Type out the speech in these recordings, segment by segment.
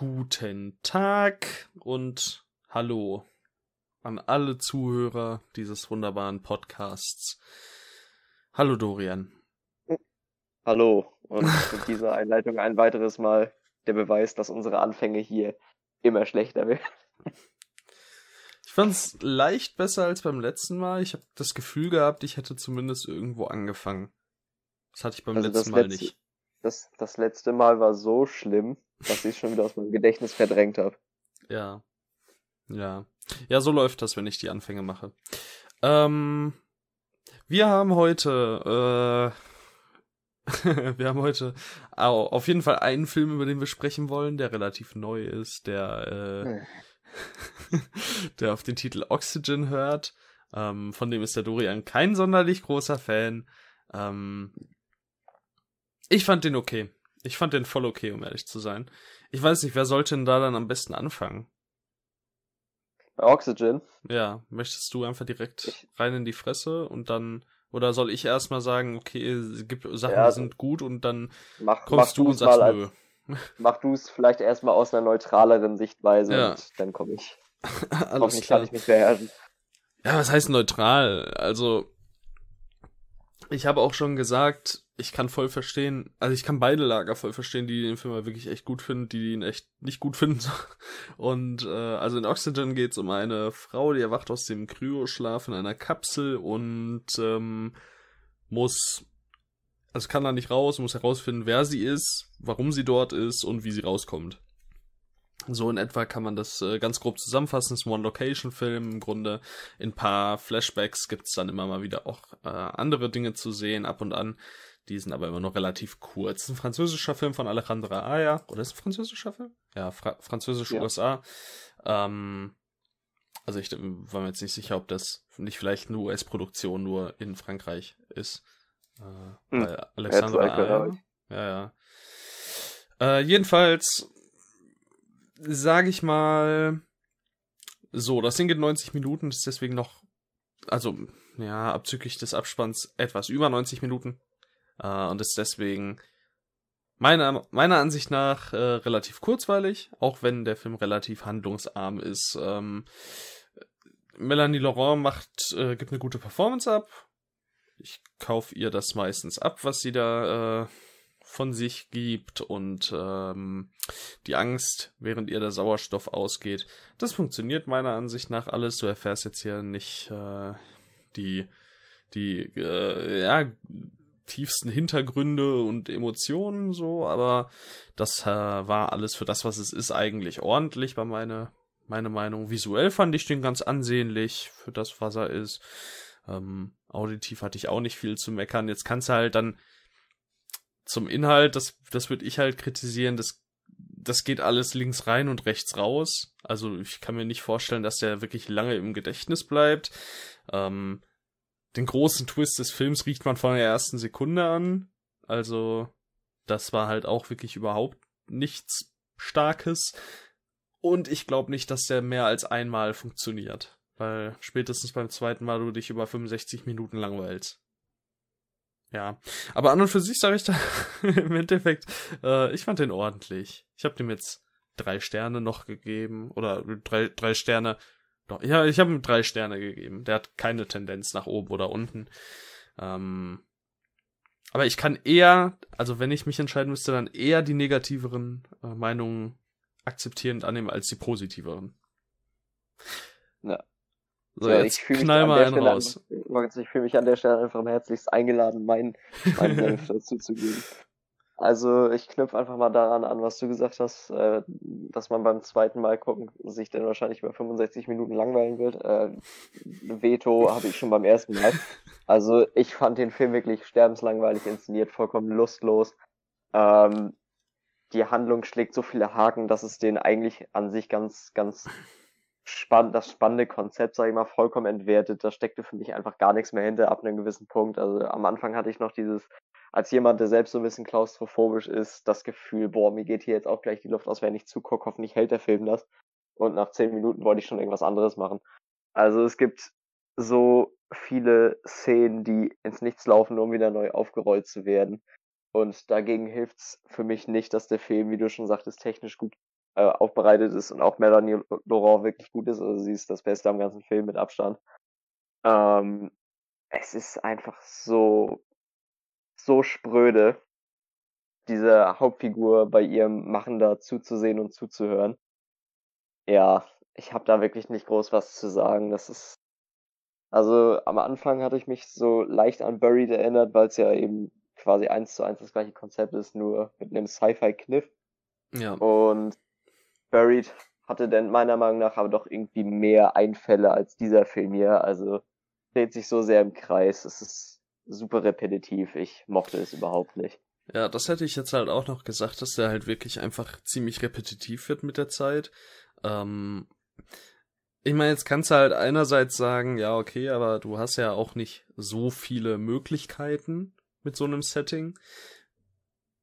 Guten Tag und hallo an alle Zuhörer dieses wunderbaren Podcasts. Hallo Dorian. Hallo und mit dieser Einleitung ein weiteres Mal der Beweis, dass unsere Anfänge hier immer schlechter werden. Ich fand's leicht besser als beim letzten Mal. Ich habe das Gefühl gehabt, ich hätte zumindest irgendwo angefangen. Das hatte ich beim also letzten Mal letzte, nicht. Das, das letzte Mal war so schlimm, dass ich es schon wieder aus meinem Gedächtnis verdrängt habe. Ja. Ja. Ja, so läuft das, wenn ich die Anfänge mache. Ähm, wir haben heute, äh, wir haben heute auf jeden Fall einen Film, über den wir sprechen wollen, der relativ neu ist, der, äh, der auf den Titel Oxygen hört. Ähm, von dem ist der Dorian kein sonderlich großer Fan. Ähm, ich fand den okay. Ich fand den voll okay, um ehrlich zu sein. Ich weiß nicht, wer sollte denn da dann am besten anfangen? Oxygen. Ja, möchtest du einfach direkt rein in die Fresse und dann oder soll ich erstmal sagen, okay, es gibt Sachen, ja, die sind gut und dann mach, kommst mach du und sagst nö. Mach du es vielleicht erstmal aus einer neutraleren Sichtweise ja. und dann komme ich. Alles Hoffentlich klar. kann ich mich beherrschen. Ja, was heißt neutral? Also, ich habe auch schon gesagt, ich kann voll verstehen, also ich kann beide Lager voll verstehen, die den Film wirklich echt gut finden, die ihn echt nicht gut finden. Und äh, also in Oxygen geht es um eine Frau, die erwacht aus dem Kryoschlaf in einer Kapsel und ähm, muss, also kann da nicht raus, muss herausfinden, wer sie ist, warum sie dort ist und wie sie rauskommt. So in etwa kann man das äh, ganz grob zusammenfassen. Es ist ein One-Location-Film. Im Grunde in paar Flashbacks gibt's dann immer mal wieder auch äh, andere Dinge zu sehen, ab und an. Die sind aber immer noch relativ kurz. Ein französischer Film von Alejandra Aya. Oder ist es ein französischer Film? Ja, Fra französische ja. USA. Ähm, also ich war mir jetzt nicht sicher, ob das nicht vielleicht eine US-Produktion nur in Frankreich ist. Äh, hm. Alexandra Aya. Ja, ja. Äh, jedenfalls sage ich mal so, das Ding geht 90 Minuten, ist deswegen noch, also ja, abzüglich des Abspanns etwas über 90 Minuten äh, und ist deswegen meiner, meiner Ansicht nach äh, relativ kurzweilig, auch wenn der Film relativ handlungsarm ist. Ähm, Melanie Laurent macht, äh, gibt eine gute Performance ab. Ich kaufe ihr das meistens ab, was sie da äh, von sich gibt und ähm, die Angst, während ihr der Sauerstoff ausgeht. Das funktioniert meiner Ansicht nach alles. Du erfährst jetzt hier nicht äh, die die äh, ja tiefsten Hintergründe und Emotionen so, aber das äh, war alles für das, was es ist, eigentlich ordentlich bei meine, meine Meinung. Visuell fand ich den ganz ansehnlich für das, was er ist. Ähm, auditiv hatte ich auch nicht viel zu meckern. Jetzt kannst du halt dann zum Inhalt, das, das würde ich halt kritisieren, das, das geht alles links rein und rechts raus. Also ich kann mir nicht vorstellen, dass der wirklich lange im Gedächtnis bleibt. Ähm, den großen Twist des Films riecht man von der ersten Sekunde an. Also, das war halt auch wirklich überhaupt nichts Starkes. Und ich glaube nicht, dass der mehr als einmal funktioniert. Weil spätestens beim zweiten Mal du dich über 65 Minuten langweilst. Ja, aber an und für sich sage ich da im Endeffekt, äh, ich fand den ordentlich. Ich habe dem jetzt drei Sterne noch gegeben oder drei, drei Sterne doch, ja, ich habe ihm drei Sterne gegeben. Der hat keine Tendenz nach oben oder unten. Ähm, aber ich kann eher, also wenn ich mich entscheiden müsste, dann eher die negativeren äh, Meinungen akzeptieren und annehmen als die positiveren. Ja. So, ja, jetzt knall mal einen raus. ich fühle mich an der Stelle einfach herzlichst eingeladen, meinen mein Senf dazu zu geben. Also ich knüpfe einfach mal daran an, was du gesagt hast, äh, dass man beim zweiten Mal gucken sich dann wahrscheinlich über 65 Minuten langweilen wird. Äh, Veto habe ich schon beim ersten Mal. Also ich fand den Film wirklich sterbenslangweilig inszeniert, vollkommen lustlos. Ähm, die Handlung schlägt so viele Haken, dass es den eigentlich an sich ganz, ganz spannend, das spannende Konzept, sage ich mal, vollkommen entwertet. Da steckte für mich einfach gar nichts mehr hinter ab einem gewissen Punkt. Also am Anfang hatte ich noch dieses als jemand, der selbst so ein bisschen klaustrophobisch ist, das Gefühl, boah, mir geht hier jetzt auch gleich die Luft aus, wenn ich zugucke, hoffentlich hält der Film das. Und nach zehn Minuten wollte ich schon irgendwas anderes machen. Also es gibt so viele Szenen, die ins Nichts laufen, nur um wieder neu aufgerollt zu werden. Und dagegen hilft's für mich nicht, dass der Film, wie du schon sagtest, technisch gut äh, aufbereitet ist und auch Melanie Laurent wirklich gut ist. Also sie ist das Beste am ganzen Film mit Abstand. Ähm, es ist einfach so, so spröde, diese Hauptfigur bei ihrem Machen da zuzusehen und zuzuhören. Ja, ich habe da wirklich nicht groß was zu sagen. Das ist. Also am Anfang hatte ich mich so leicht an Buried erinnert, weil es ja eben quasi eins zu eins das gleiche Konzept ist, nur mit einem Sci-Fi-Kniff. Ja. Und Buried hatte dann meiner Meinung nach aber doch irgendwie mehr Einfälle als dieser Film hier. Also dreht sich so sehr im Kreis. Es ist super repetitiv. Ich mochte es überhaupt nicht. Ja, das hätte ich jetzt halt auch noch gesagt, dass der halt wirklich einfach ziemlich repetitiv wird mit der Zeit. Ähm, ich meine, jetzt kannst du halt einerseits sagen, ja, okay, aber du hast ja auch nicht so viele Möglichkeiten mit so einem Setting.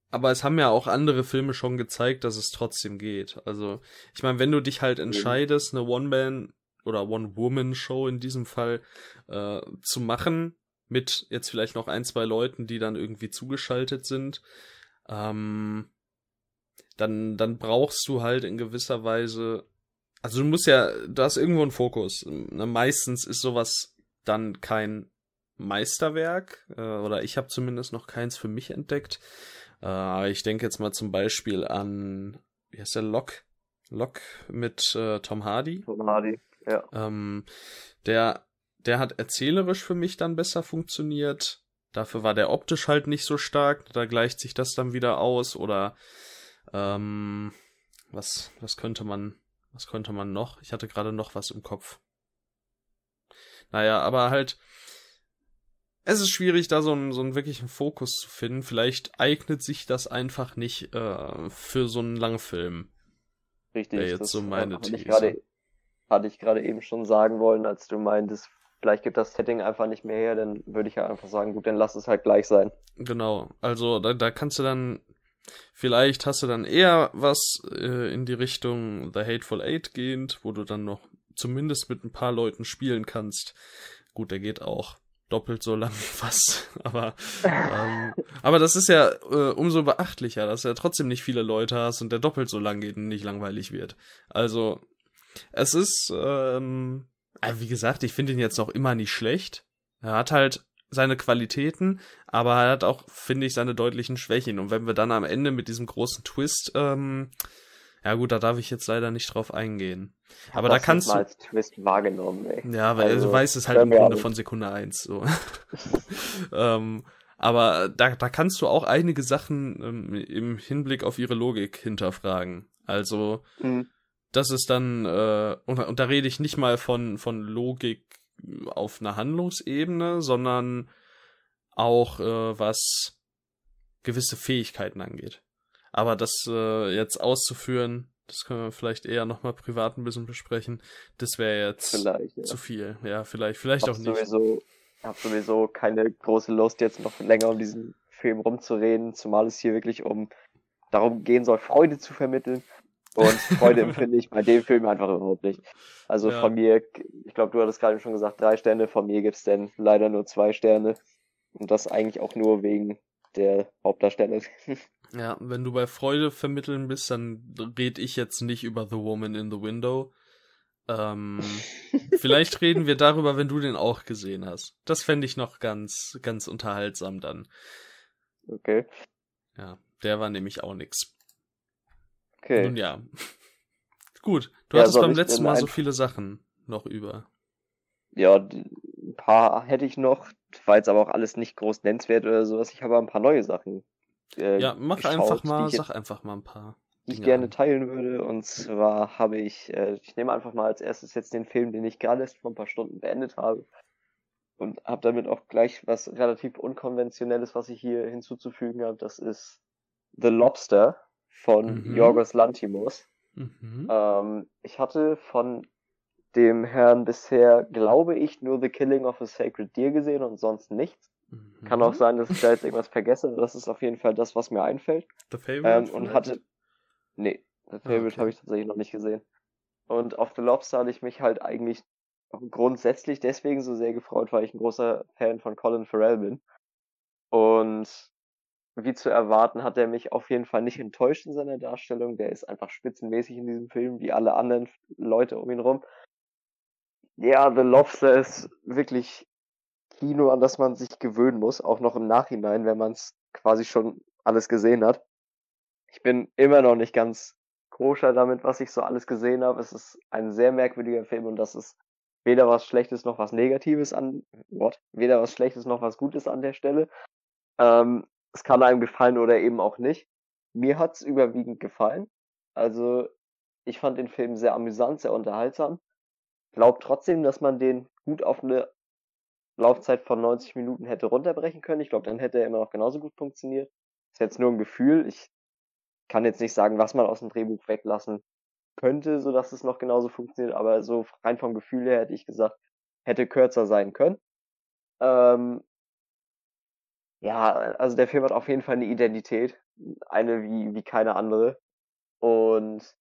Aber es haben ja auch andere Filme schon gezeigt, dass es trotzdem geht. Also, ich meine, wenn du dich halt entscheidest, eine One-Man oder One-Woman-Show in diesem Fall äh, zu machen, mit jetzt vielleicht noch ein, zwei Leuten, die dann irgendwie zugeschaltet sind, ähm, dann, dann brauchst du halt in gewisser Weise, also du musst ja, du hast irgendwo einen Fokus. Meistens ist sowas dann kein Meisterwerk, äh, oder ich habe zumindest noch keins für mich entdeckt. Äh, ich denke jetzt mal zum Beispiel an, wie heißt der, Lock? Lock mit äh, Tom Hardy. Tom Hardy, ja. Ähm, der, der hat erzählerisch für mich dann besser funktioniert. Dafür war der optisch halt nicht so stark. Da gleicht sich das dann wieder aus. Oder ähm, was, was könnte man, was könnte man noch? Ich hatte gerade noch was im Kopf. Naja, aber halt, es ist schwierig, da so einen, so einen wirklichen Fokus zu finden. Vielleicht eignet sich das einfach nicht äh, für so einen Langfilm. Richtig. Wäre jetzt so meine hatte ich These. gerade- Hatte ich gerade eben schon sagen wollen, als du meintest, vielleicht gibt das Setting einfach nicht mehr her, dann würde ich ja einfach sagen, gut, dann lass es halt gleich sein. Genau, also da, da kannst du dann, vielleicht hast du dann eher was äh, in die Richtung The Hateful Eight gehend, wo du dann noch zumindest mit ein paar Leuten spielen kannst. Gut, der geht auch doppelt so lang fast, aber ähm, aber das ist ja äh, umso beachtlicher, dass du ja trotzdem nicht viele Leute hast und der doppelt so lang geht und nicht langweilig wird. Also es ist, ähm, äh, wie gesagt, ich finde ihn jetzt noch immer nicht schlecht. Er hat halt seine Qualitäten, aber er hat auch, finde ich, seine deutlichen Schwächen. Und wenn wir dann am Ende mit diesem großen Twist, ähm, ja gut, da darf ich jetzt leider nicht drauf eingehen. Aber da kannst mal du, als Twist wahrgenommen, ey. ja, weil Also, du weißt es halt im Grunde von Sekunde eins. So. ähm, aber da, da kannst du auch einige Sachen ähm, im Hinblick auf ihre Logik hinterfragen. Also, Mhm. das ist dann, äh, und, und da rede ich nicht mal von, von Logik auf einer Handlungsebene, sondern auch äh, was gewisse Fähigkeiten angeht. Aber das äh, jetzt auszuführen, das können wir vielleicht eher nochmal privat ein bisschen besprechen. Das wäre jetzt ja. zu viel. Ja, vielleicht, vielleicht hab auch nicht. sowieso, hab sowieso keine große Lust, jetzt noch länger um diesen Film rumzureden, zumal es hier wirklich um darum gehen soll, Freude zu vermitteln. Und Freude empfinde ich bei dem Film einfach überhaupt nicht. Also Ja. von mir, ich glaube, du hattest gerade schon gesagt, drei Sterne, von mir gibt's denn leider nur zwei Sterne. Und das eigentlich auch nur wegen der Hauptdarsteller. Ja, wenn du bei Freude vermitteln bist, dann red ich jetzt nicht über The Woman in the Window. Ähm, vielleicht reden wir darüber, wenn du den auch gesehen hast. Das fände ich noch ganz, ganz unterhaltsam dann. Okay. Ja, der war nämlich auch nix. Okay. Nun ja. Gut, du Ja, hattest beim letzten Mal so viele Sachen noch über. Ja, ein paar hätte ich noch. War jetzt aber auch alles nicht groß nennenswert oder sowas. Ich habe aber ein paar neue Sachen. Äh, Ja, mach geschaut, einfach mal, sag einfach mal ein paar. die ich gerne an. teilen würde. Und zwar habe ich, äh, ich nehme einfach mal als erstes jetzt den Film, den ich gerade erst vor ein paar Stunden beendet habe. Und habe damit auch gleich was relativ Unkonventionelles, was ich hier hinzuzufügen habe. Das ist The Lobster von Mhm. Yorgos Lantimos. Mhm. Ähm, ich hatte von dem Herrn bisher, glaube ich, nur The Killing of a Sacred Deer gesehen und sonst nichts. Kann Mhm. auch sein, dass ich da jetzt irgendwas vergesse. aber Das ist auf jeden Fall das, was mir einfällt. The Favorite Ähm, und vielleicht? hatte. Nee, The Favorite Ah, okay. habe ich tatsächlich noch nicht gesehen. Und auf The Lobster hatte ich mich halt eigentlich grundsätzlich deswegen so sehr gefreut, weil ich ein großer Fan von Colin Farrell bin. Und wie zu erwarten, hat er mich auf jeden Fall nicht enttäuscht in seiner Darstellung. Der ist einfach spitzenmäßig in diesem Film, wie alle anderen Leute um ihn rum. Ja, The Lobster ist wirklich Kino, an das man sich gewöhnen muss, auch noch im Nachhinein, wenn man es quasi schon alles gesehen hat. Ich bin immer noch nicht ganz koscher damit, was ich so alles gesehen habe. Es ist ein sehr merkwürdiger Film und das ist weder was Schlechtes noch was Negatives an, what? Weder was Schlechtes noch was Gutes an der Stelle. Ähm, es kann einem gefallen oder eben auch nicht. Mir hat's überwiegend gefallen. Also, ich fand den Film sehr amüsant, sehr unterhaltsam. Glaub trotzdem, dass man den gut auf eine Laufzeit von 90 Minuten hätte runterbrechen können. Ich glaube, dann hätte er immer noch genauso gut funktioniert. Ist jetzt nur ein Gefühl. Ich kann jetzt nicht sagen, was man aus dem Drehbuch weglassen könnte, so dass es noch genauso funktioniert, aber so rein vom Gefühl her hätte ich gesagt, hätte kürzer sein können. Ähm, ja, also der Film hat auf jeden Fall eine Identität, eine wie, wie keine andere. Und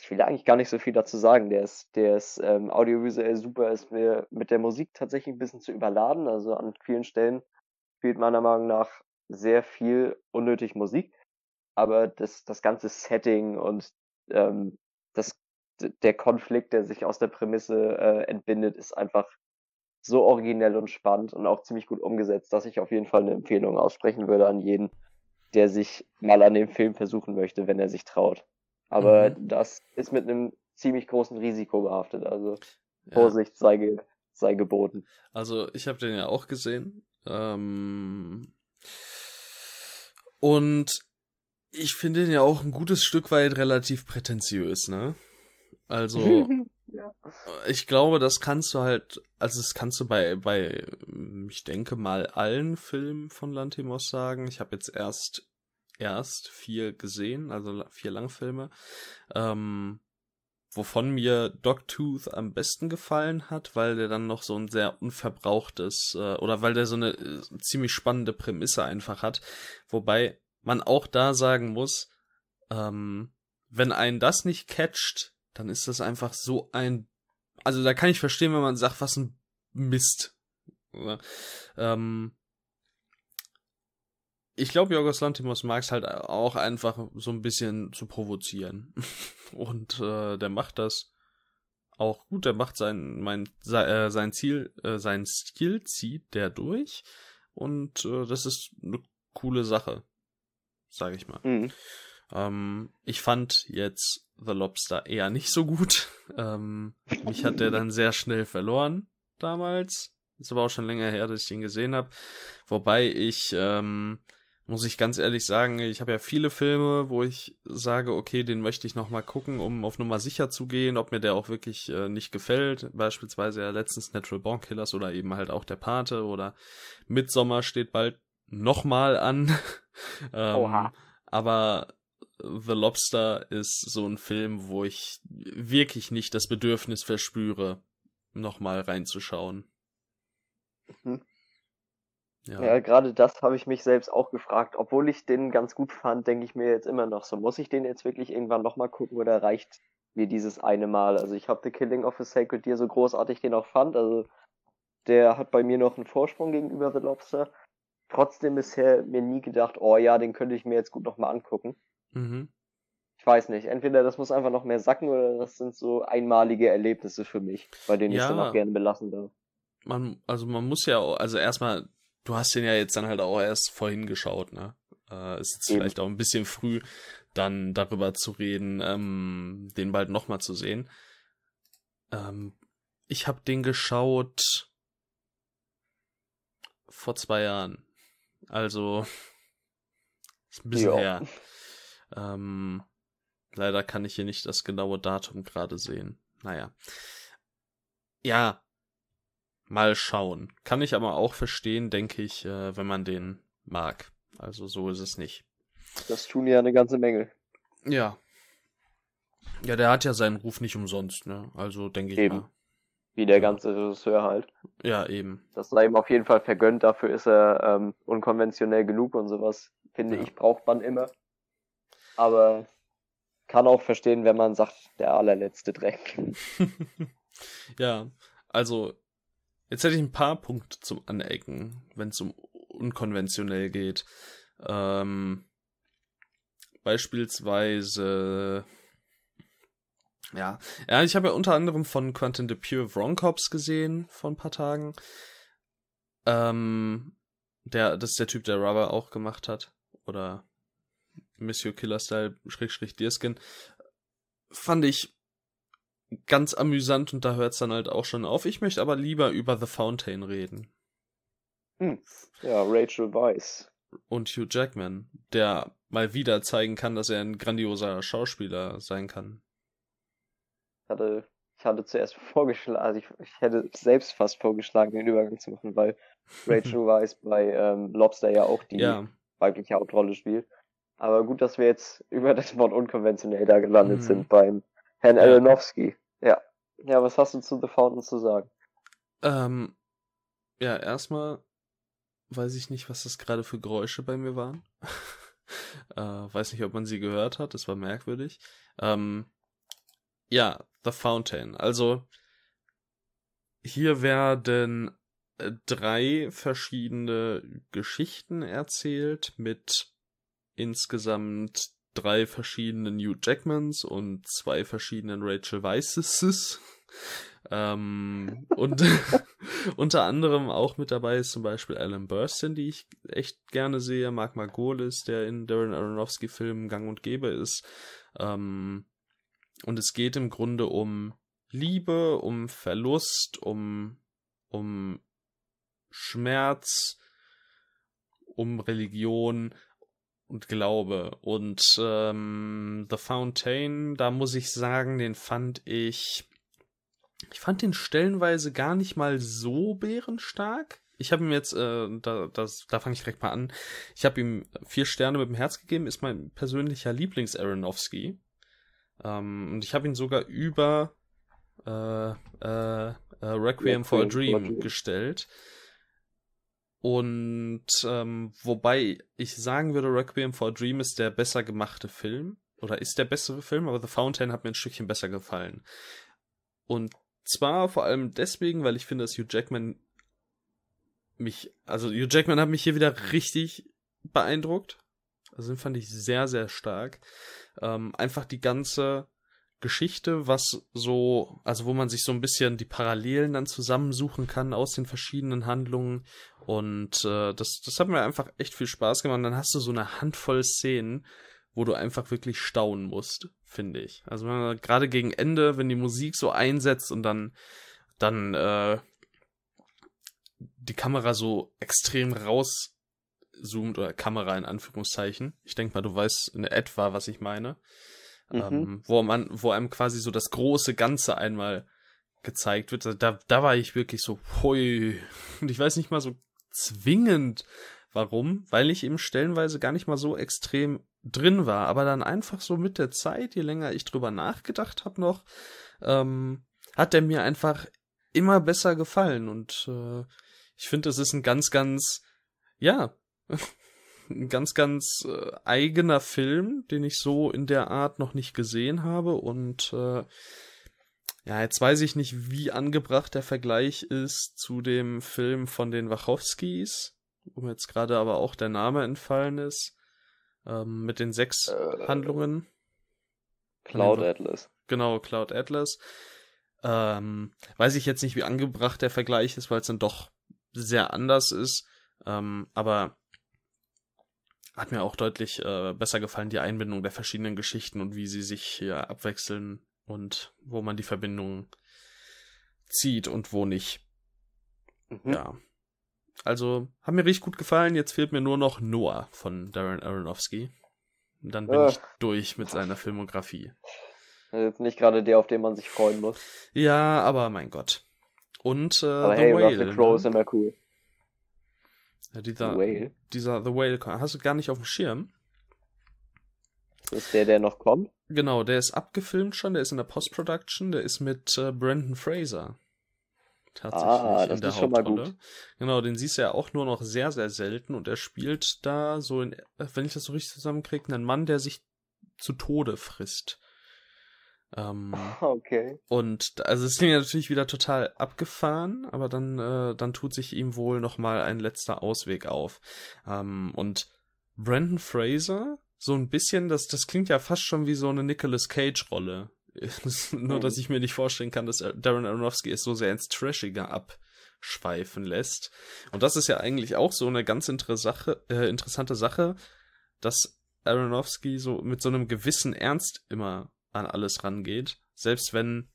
ich will eigentlich gar nicht so viel dazu sagen. Der ist, der ist ähm, audiovisuell super, ist mir mit der Musik tatsächlich ein bisschen zu überladen. Also an vielen Stellen spielt meiner Meinung nach sehr viel unnötig Musik. Aber das, das ganze Setting und ähm, das, der Konflikt, der sich aus der Prämisse äh, entbindet, ist einfach so originell und spannend und auch ziemlich gut umgesetzt, dass ich auf jeden Fall eine Empfehlung aussprechen würde an jeden, der sich mal an dem Film versuchen möchte, wenn er sich traut. Aber mhm. das ist mit einem ziemlich großen Risiko behaftet. Also Vorsicht ja. sei, ge sei geboten. Also ich habe den ja auch gesehen. Ähm und ich finde den ja auch ein gutes Stück weit relativ prätentiös, ne? Also ja. ich glaube, das kannst du halt, also das kannst du bei, bei, ich denke mal, allen Filmen von Lantimos sagen. Ich habe jetzt erst erst vier gesehen, also vier Langfilme, ähm, wovon mir Dogtooth am besten gefallen hat, weil der dann noch so ein sehr unverbrauchtes äh, oder weil der so eine äh, ziemlich spannende Prämisse einfach hat, wobei man auch da sagen muss, ähm, wenn einen das nicht catcht, dann ist das einfach so ein, also da kann ich verstehen, wenn man sagt, was ein Mist. Oder, ähm, ich glaube, Jorgos Lantimos mag es halt auch einfach so ein bisschen zu provozieren. Und äh, der macht das auch gut. Der macht sein, mein, sein, äh, sein Ziel, äh, sein Stil zieht der durch. Und äh, das ist eine coole Sache, sage ich mal. Mhm. Ähm, ich fand jetzt The Lobster eher nicht so gut. Ähm, mich hat der dann sehr schnell verloren damals. Ist aber auch schon länger her, dass ich den gesehen habe. Wobei ich ähm, muss ich ganz ehrlich sagen, ich habe ja viele Filme, wo ich sage, okay, den möchte ich noch mal gucken, um auf Nummer sicher zu gehen, ob mir der auch wirklich äh, nicht gefällt. Beispielsweise ja letztens Natural Born Killers oder eben halt auch der Pate oder Midsommer steht bald noch mal an. ähm, Oha. Aber The Lobster ist so ein Film, wo ich wirklich nicht das Bedürfnis verspüre, noch mal reinzuschauen. Mhm. Ja, ja gerade das habe ich mich selbst auch gefragt. Obwohl ich den ganz gut fand, denke ich mir jetzt immer noch so, muss ich den jetzt wirklich irgendwann nochmal gucken oder reicht mir dieses eine Mal? Also ich habe The Killing of a Sacred Deer so großartig den auch fand, also der hat bei mir noch einen Vorsprung gegenüber The Lobster. Trotzdem bisher mir nie gedacht, oh ja, den könnte ich mir jetzt gut nochmal angucken. Mhm. Ich weiß nicht, entweder das muss einfach noch mehr sacken oder das sind so einmalige Erlebnisse für mich, bei denen ja. ich dann auch gerne belassen darf. Man, also man muss ja, also erstmal du hast den ja jetzt dann halt auch erst vorhin geschaut, ne? Äh, ist jetzt Eben. vielleicht auch ein bisschen früh, dann darüber zu reden, ähm, den bald nochmal zu sehen. Ähm, ich habe den geschaut vor zwei Jahren. Also ist ein bisschen jo. her. Ähm, leider kann ich hier nicht das genaue Datum gerade sehen. Naja. Ja, mal schauen. Kann ich aber auch verstehen, denke ich, äh, wenn man den mag. Also so ist es nicht. Das tun ja eine ganze Menge. Ja. Ja, der hat ja seinen Ruf nicht umsonst, ne? Also denke ich eben. mal. Wie der ganze Regisseur halt. Ja, eben. Das sei ihm auf jeden Fall vergönnt, dafür ist er ähm, unkonventionell genug und sowas, finde ja. ich, braucht man immer. Aber kann auch verstehen, wenn man sagt, der allerletzte Dreck. ja, also Jetzt hätte ich ein paar Punkte zum Anecken, wenn es um unkonventionell geht. Ähm, beispielsweise ja, ja, ich habe ja unter anderem von Quentin Dupieux Wrong Cops gesehen vor ein paar Tagen. Ähm, der, das ist der Typ, der Rubber auch gemacht hat. Oder Monsieur Killer Style, Schrägstrich Deerskin. Fand ich ganz amüsant und da hört es dann halt auch schon auf. Ich möchte aber lieber über The Fountain reden. Hm. Ja, Rachel Weisz. Und Hugh Jackman, der mal wieder zeigen kann, dass er ein grandioser Schauspieler sein kann. Ich hatte, ich hatte zuerst vorgeschlagen, also ich, ich hätte selbst fast vorgeschlagen, den Übergang zu machen, weil Rachel Weisz bei ähm, Lobster ja auch die ja. weibliche Hauptrolle spielt. Aber gut, dass wir jetzt über das Wort unkonventionell da gelandet mhm. sind beim Herrn ja. Aronofsky. Ja. Ja, was hast du zu The Fountain zu sagen? Ähm, ja, erstmal weiß ich nicht, was das gerade für Geräusche bei mir waren. äh, weiß nicht, ob man sie gehört hat, das war merkwürdig. Ähm, ja, The Fountain. Also, hier werden äh, drei verschiedene Geschichten erzählt mit insgesamt drei verschiedenen Hugh Jackmans und zwei verschiedenen Rachel Weiszes. ähm, und unter anderem auch mit dabei ist zum Beispiel Alan Burstyn, die ich echt gerne sehe, Mark Margolis, der in Darren Aronofsky-Filmen gang und gäbe ist. Ähm, und es geht im Grunde um Liebe, um Verlust, um, um Schmerz, um Religion und Glaube. Und ähm, The Fountain, da muss ich sagen, den fand ich. Ich fand den stellenweise gar nicht mal so bärenstark. Ich habe ihm jetzt, äh, da, das, da fange ich direkt mal an. Ich habe ihm vier Sterne mit dem Herz gegeben, ist mein persönlicher Lieblings-Aronofsky. Ähm, und ich habe ihn sogar über äh, äh, äh, Requiem for a Dream gestellt. Und ähm, wobei ich sagen würde, Requiem for a Dream ist der besser gemachte Film. Oder ist der bessere Film, aber The Fountain hat mir ein Stückchen besser gefallen. Und zwar vor allem deswegen, weil ich finde, dass Hugh Jackman mich, also Hugh Jackman hat mich hier wieder richtig beeindruckt. Also den fand ich sehr, sehr stark. Ähm, einfach die ganze Geschichte, was so, also wo man sich so ein bisschen die Parallelen dann zusammensuchen kann aus den verschiedenen Handlungen. Und äh, das, das hat mir einfach echt viel Spaß gemacht. Und dann hast du so eine Handvoll Szenen, wo du einfach wirklich staunen musst, finde ich. Also gerade gegen Ende, wenn die Musik so einsetzt und dann, dann äh, die Kamera so extrem rauszoomt oder Kamera in Anführungszeichen. Ich denke mal, du weißt in etwa, was ich meine. Mhm. Ähm, wo man, wo einem quasi so das große Ganze einmal gezeigt wird. Da, da war ich wirklich so, hui. Und ich weiß nicht mal so zwingend, warum, weil ich eben stellenweise gar nicht mal so extrem drin war, aber dann einfach so mit der Zeit, je länger ich drüber nachgedacht habe noch, ähm, hat der mir einfach immer besser gefallen. Und äh, ich finde, es ist ein ganz, ganz, ja, ein ganz, ganz äh, eigener Film, den ich so in der Art noch nicht gesehen habe. Und äh, ja, jetzt weiß ich nicht, wie angebracht der Vergleich ist zu dem Film von den Wachowskis, wo mir jetzt gerade aber auch der Name entfallen ist, ähm, mit den sechs äh, Handlungen. Cloud Atlas. Genau, Cloud Atlas. Ähm, weiß ich jetzt nicht, wie angebracht der Vergleich ist, weil es dann doch sehr anders ist. Ähm, aber hat mir auch deutlich äh, besser gefallen, die Einbindung der verschiedenen Geschichten und wie sie sich hier abwechseln und wo man die Verbindung zieht und wo nicht. Mhm. Ja. Also, hat mir richtig gut gefallen. Jetzt fehlt mir nur noch Noah von Darren Aronofsky. Und dann bin äh. ich durch mit seiner Filmografie. Jetzt nicht gerade der, auf den man sich freuen muss. Ja, aber mein Gott. Und äh, aber The hey, Whale. Russell Crowe ne? ist immer cool. Ja, dieser, The Whale. Dieser The Whale hast du gar nicht auf dem Schirm. Das ist der, der noch kommt? Genau, der ist abgefilmt schon, der ist in der Post-Production, der ist mit äh, Brandon Fraser. Tatsächlich ah, das in der ist Hauptrolle. Schon mal gut. Genau, den siehst du ja auch nur noch sehr, sehr selten und er spielt da so in, wenn ich das so richtig zusammenkriege, einen Mann, der sich zu Tode frisst. Ähm, okay. Und also es klingt natürlich wieder total abgefahren, aber dann, äh, dann tut sich ihm wohl nochmal ein letzter Ausweg auf. Ähm, und Brandon Fraser, so ein bisschen, das, das klingt ja fast schon wie so eine Nicolas Cage-Rolle. Nur, dass ich mir nicht vorstellen kann, dass Darren Aronofsky es so sehr ins Trashige abschweifen lässt. Und das ist ja eigentlich auch so eine ganz Sache, äh, interessante Sache, dass Aronofsky so mit so einem gewissen Ernst immer an alles rangeht. Selbst wenn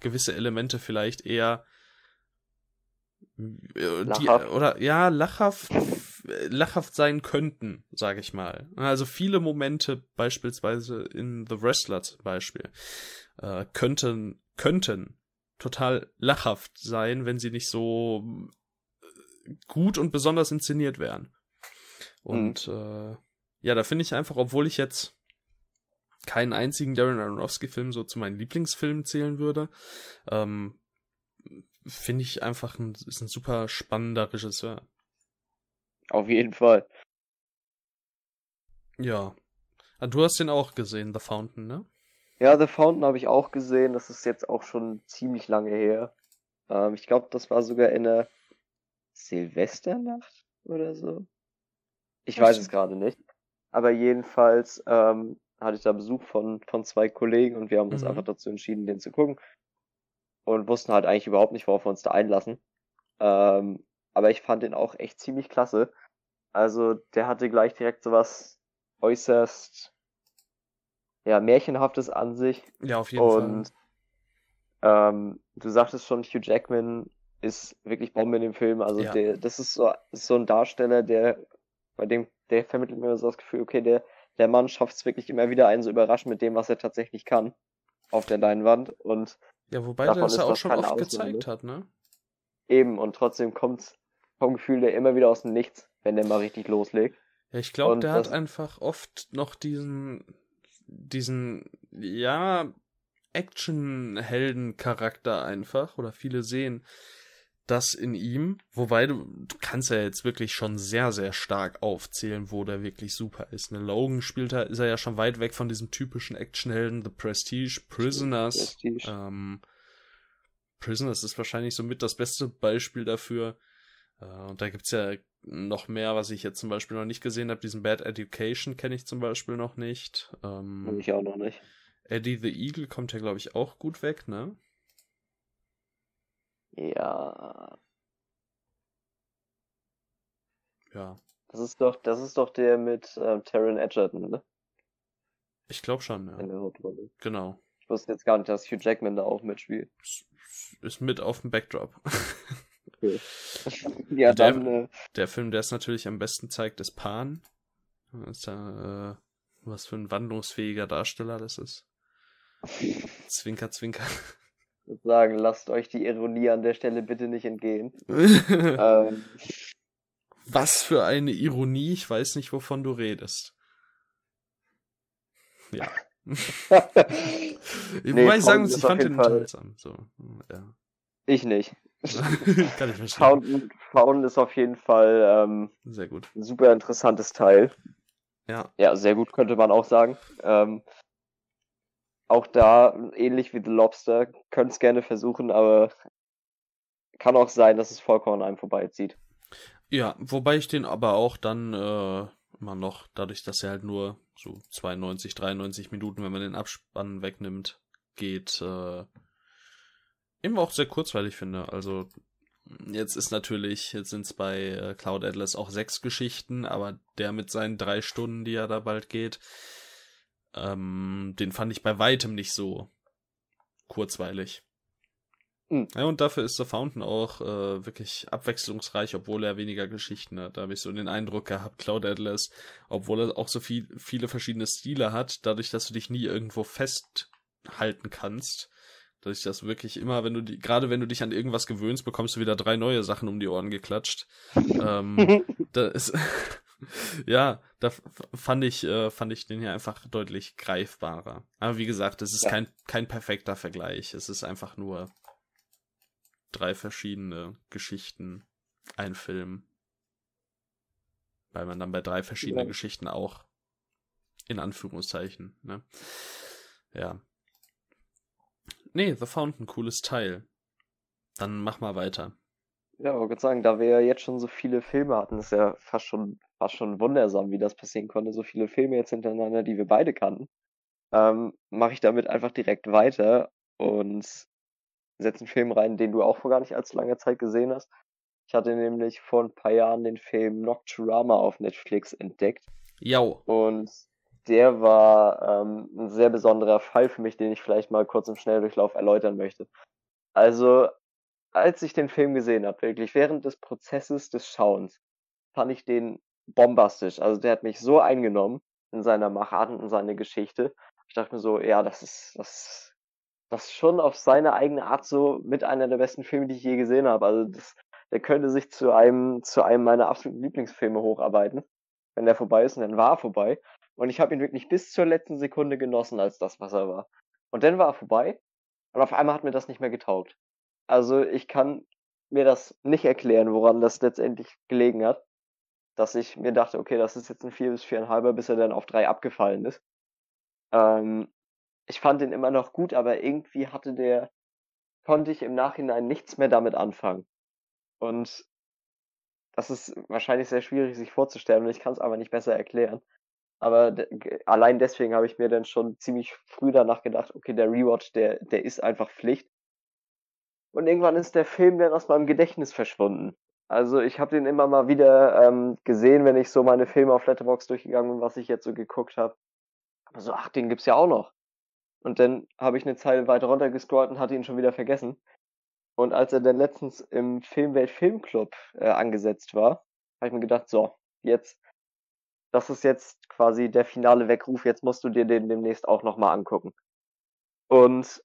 gewisse Elemente vielleicht eher die, oder ja, lachhaft, lachhaft sein könnten, sage ich mal. Also viele Momente, beispielsweise in The Wrestler zum Beispiel, äh, könnten, könnten total lachhaft sein, wenn sie nicht so äh, gut und besonders inszeniert wären. Und mhm. äh, ja, da finde ich einfach, obwohl ich jetzt keinen einzigen Darren Aronofsky-Film so zu meinen Lieblingsfilmen zählen würde, ähm, finde ich einfach ein, ist ein super spannender Regisseur. Auf jeden Fall. Ja. Ah, du hast den auch gesehen, The Fountain, ne? Ja, The Fountain habe ich auch gesehen. Das ist jetzt auch schon ziemlich lange her. Ähm, ich glaube, das war sogar in der Silvesternacht oder so. Ich Was? weiß es gerade nicht. Aber jedenfalls ähm, hatte ich da Besuch von, von zwei Kollegen und wir haben uns mhm. einfach dazu entschieden, den zu gucken und wussten halt eigentlich überhaupt nicht, worauf wir uns da einlassen. Ähm, aber ich fand den auch echt ziemlich klasse. Also der hatte gleich direkt sowas äußerst ja, märchenhaftes an sich. Ja, auf jeden und, Fall. Ähm, du sagtest schon, Hugh Jackman ist wirklich Bombe in dem Film. Also ja. der, das ist so, ist so ein Darsteller, der, bei dem, der vermittelt mir so das Gefühl, okay, der, der Mann schafft es wirklich immer wieder einen so überraschen mit dem, was er tatsächlich kann auf der Leinwand. Und ja, wobei der das ja auch schon oft gezeigt hat, ne? Eben, und trotzdem kommt vom Gefühl der immer wieder aus dem Nichts, wenn der mal richtig loslegt. Ja, ich glaube, der hat einfach oft noch diesen, diesen, ja, Action-Helden-Charakter einfach, oder viele sehen das in ihm, wobei du, du kannst ja jetzt wirklich schon sehr, sehr stark aufzählen, wo der wirklich super ist. Ne, Logan spielt da, ist er ja schon weit weg von diesem typischen Actionhelden, The Prestige, Prisoners. Prestige. Ähm, Prisoners ist wahrscheinlich somit das beste Beispiel dafür. Äh, und da gibt's ja noch mehr, was ich jetzt zum Beispiel noch nicht gesehen habe. Diesen Bad Education kenne ich zum Beispiel noch nicht. Ähm, ich auch noch nicht. Eddie the Eagle kommt ja, glaube ich, auch gut weg, ne? Ja. Ja. Das ist doch, das ist doch der mit äh, Taron Edgerton, ne? Ich glaube schon, ja. In der Hauptrolle. Genau. Ich wusste jetzt gar nicht, dass Hugh Jackman da auch mitspielt. Ist mit auf dem Backdrop. Okay. ja, der, dann. Äh... Der Film, der es natürlich am besten zeigt, ist Pan. ist da, äh, was für ein wandlungsfähiger Darsteller das ist. zwinker, zwinker sagen, lasst euch die Ironie an der Stelle bitte nicht entgehen. ähm. Was für eine Ironie, ich weiß nicht, wovon du redest. Ja. nee, Wobei ich sagen muss, ich fand den unterhaltsam. So, ja. Ich nicht. Kann ich verstehen. Fountain, Fountain ist auf jeden Fall ähm, sehr gut. ein super interessantes Teil. Ja. Ja, sehr gut könnte man auch sagen. Ähm, auch da, ähnlich wie The Lobster, könnt es gerne versuchen, aber kann auch sein, dass es vollkommen an einem vorbeizieht. Ja, wobei ich den aber auch dann äh, immer noch, dadurch, dass er halt nur so 92, 93 Minuten, wenn man den Abspann wegnimmt, geht, äh, immer auch sehr kurzweilig finde. Also jetzt ist natürlich, jetzt sind es bei äh, Cloud Atlas auch sechs Geschichten, aber der mit seinen drei Stunden, die er da bald geht, ähm, den fand ich bei weitem nicht so kurzweilig. Mhm. Ja, und dafür ist The Fountain auch äh, wirklich abwechslungsreich, obwohl er weniger Geschichten hat. Da habe ich so den Eindruck gehabt, Cloud Atlas, obwohl er auch so viel, viele verschiedene Stile hat, dadurch, dass du dich nie irgendwo festhalten kannst, dadurch, dass wirklich immer, wenn du die, gerade wenn du dich an irgendwas gewöhnst, bekommst du wieder drei neue Sachen um die Ohren geklatscht. ähm, da ist ja, da fand ich, äh, fand ich den hier einfach deutlich greifbarer. Aber wie gesagt, es ist ja. kein, kein perfekter Vergleich. Es ist einfach nur drei verschiedene Geschichten, ein Film. Weil man dann bei drei verschiedenen ja. Geschichten auch in Anführungszeichen, ne? Ja. Nee, The Fountain, cooles Teil. Dann mach mal weiter. Ja, aber würde sagen, da wir ja jetzt schon so viele Filme hatten, ist ja fast schon, fast schon wundersam, wie das passieren konnte. So viele Filme jetzt hintereinander, die wir beide kannten. Ähm, Mache ich damit einfach direkt weiter und setze einen Film rein, den du auch vor gar nicht allzu langer Zeit gesehen hast. Ich hatte nämlich vor ein paar Jahren den Film Nocturama auf Netflix entdeckt. Ja. Und der war ähm, ein sehr besonderer Fall für mich, den ich vielleicht mal kurz im Schnelldurchlauf erläutern möchte. Also, als ich den Film gesehen habe, wirklich während des Prozesses des Schauens, fand ich den bombastisch. Also der hat mich so eingenommen in seiner Machart und in seine Geschichte. Ich dachte mir so, ja, das ist, das, das ist schon auf seine eigene Art so mit einer der besten Filme, die ich je gesehen habe. Also das, der könnte sich zu einem, zu einem meiner absoluten Lieblingsfilme hocharbeiten. Wenn der vorbei ist, und dann war er vorbei. Und ich habe ihn wirklich bis zur letzten Sekunde genossen als das, was er war. Und dann war er vorbei und auf einmal hat mir das nicht mehr getaugt. Also ich kann mir das nicht erklären, woran das letztendlich gelegen hat. Dass ich mir dachte, okay, das ist jetzt ein 4 bis 4,5, bis er dann auf 3 abgefallen ist. Ähm, ich fand den immer noch gut, aber irgendwie hatte der, konnte ich im Nachhinein nichts mehr damit anfangen. Und das ist wahrscheinlich sehr schwierig sich vorzustellen und ich kann es aber nicht besser erklären. Aber allein deswegen habe ich mir dann schon ziemlich früh danach gedacht, okay, der Rewatch, der, der ist einfach Pflicht. Und irgendwann ist der Film dann aus meinem Gedächtnis verschwunden. Also ich habe den immer mal wieder ähm, gesehen, wenn ich so meine Filme auf Letterbox durchgegangen bin, was ich jetzt so geguckt habe. Aber so, ach, den gibt's ja auch noch. Und dann habe ich eine Zeile weiter runtergescrollt und hatte ihn schon wieder vergessen. Und als er dann letztens im Filmwelt Filmclub äh, angesetzt war, habe ich mir gedacht, so, jetzt das ist jetzt quasi der finale Weckruf, jetzt musst du dir den demnächst auch nochmal angucken. Und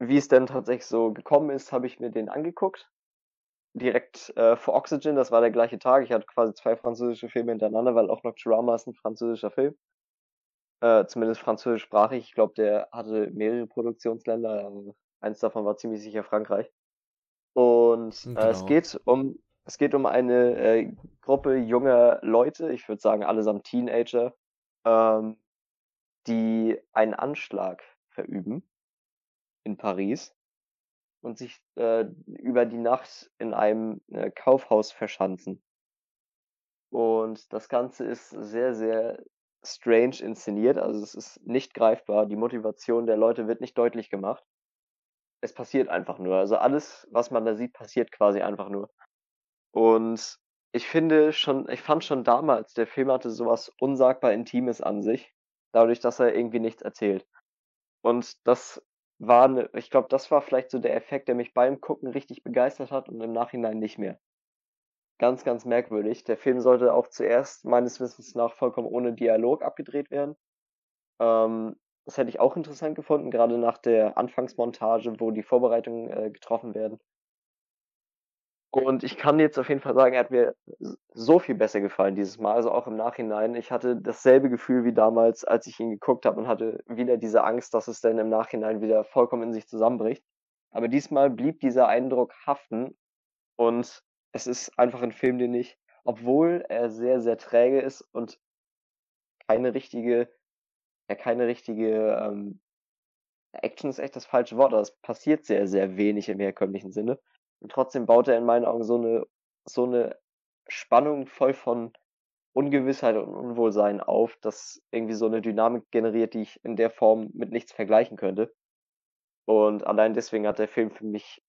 wie es denn tatsächlich so gekommen ist, habe ich mir den angeguckt. Direkt äh, vor Oxygen, das war der gleiche Tag. Ich hatte quasi zwei französische Filme hintereinander, weil auch Nocturama ist ein französischer Film. Äh, zumindest französischsprachig. Ich glaube, der hatte mehrere Produktionsländer. Eins davon war ziemlich sicher Frankreich. Und äh, es genau. geht um es geht um eine äh, Gruppe junger Leute, ich würde sagen allesamt Teenager, ähm, die einen Anschlag verüben in Paris und sich äh, über die Nacht in einem äh, Kaufhaus verschanzen. Und das Ganze ist sehr, sehr strange inszeniert, also es ist nicht greifbar, die Motivation der Leute wird nicht deutlich gemacht. Es passiert einfach nur. Also alles, was man da sieht, passiert quasi einfach nur. Und ich finde schon, ich fand schon damals, der Film hatte sowas unsagbar Intimes an sich, dadurch, dass er irgendwie nichts erzählt. Und das war, ne, ich glaube, das war vielleicht so der Effekt, der mich beim Gucken richtig begeistert hat und im Nachhinein nicht mehr. Ganz, ganz merkwürdig. Der Film sollte auch zuerst meines Wissens nach vollkommen ohne Dialog abgedreht werden. Ähm, das hätte ich auch interessant gefunden, gerade nach der Anfangsmontage, wo die Vorbereitungen äh, getroffen werden. Und ich kann jetzt auf jeden Fall sagen, er hat mir so viel besser gefallen dieses Mal, also auch im Nachhinein. Ich hatte dasselbe Gefühl wie damals, als ich ihn geguckt habe und hatte wieder diese Angst, dass es dann im Nachhinein wieder vollkommen in sich zusammenbricht. Aber diesmal blieb dieser Eindruck haften und es ist einfach ein Film, den ich, obwohl er sehr, sehr träge ist und keine richtige, ja, keine richtige ähm, Action ist echt das falsche Wort, aber es passiert sehr, sehr wenig im herkömmlichen Sinne und trotzdem baut er in meinen Augen so eine, so eine Spannung voll von Ungewissheit und Unwohlsein auf, das irgendwie so eine Dynamik generiert, die ich in der Form mit nichts vergleichen könnte. Und allein deswegen hat der Film für mich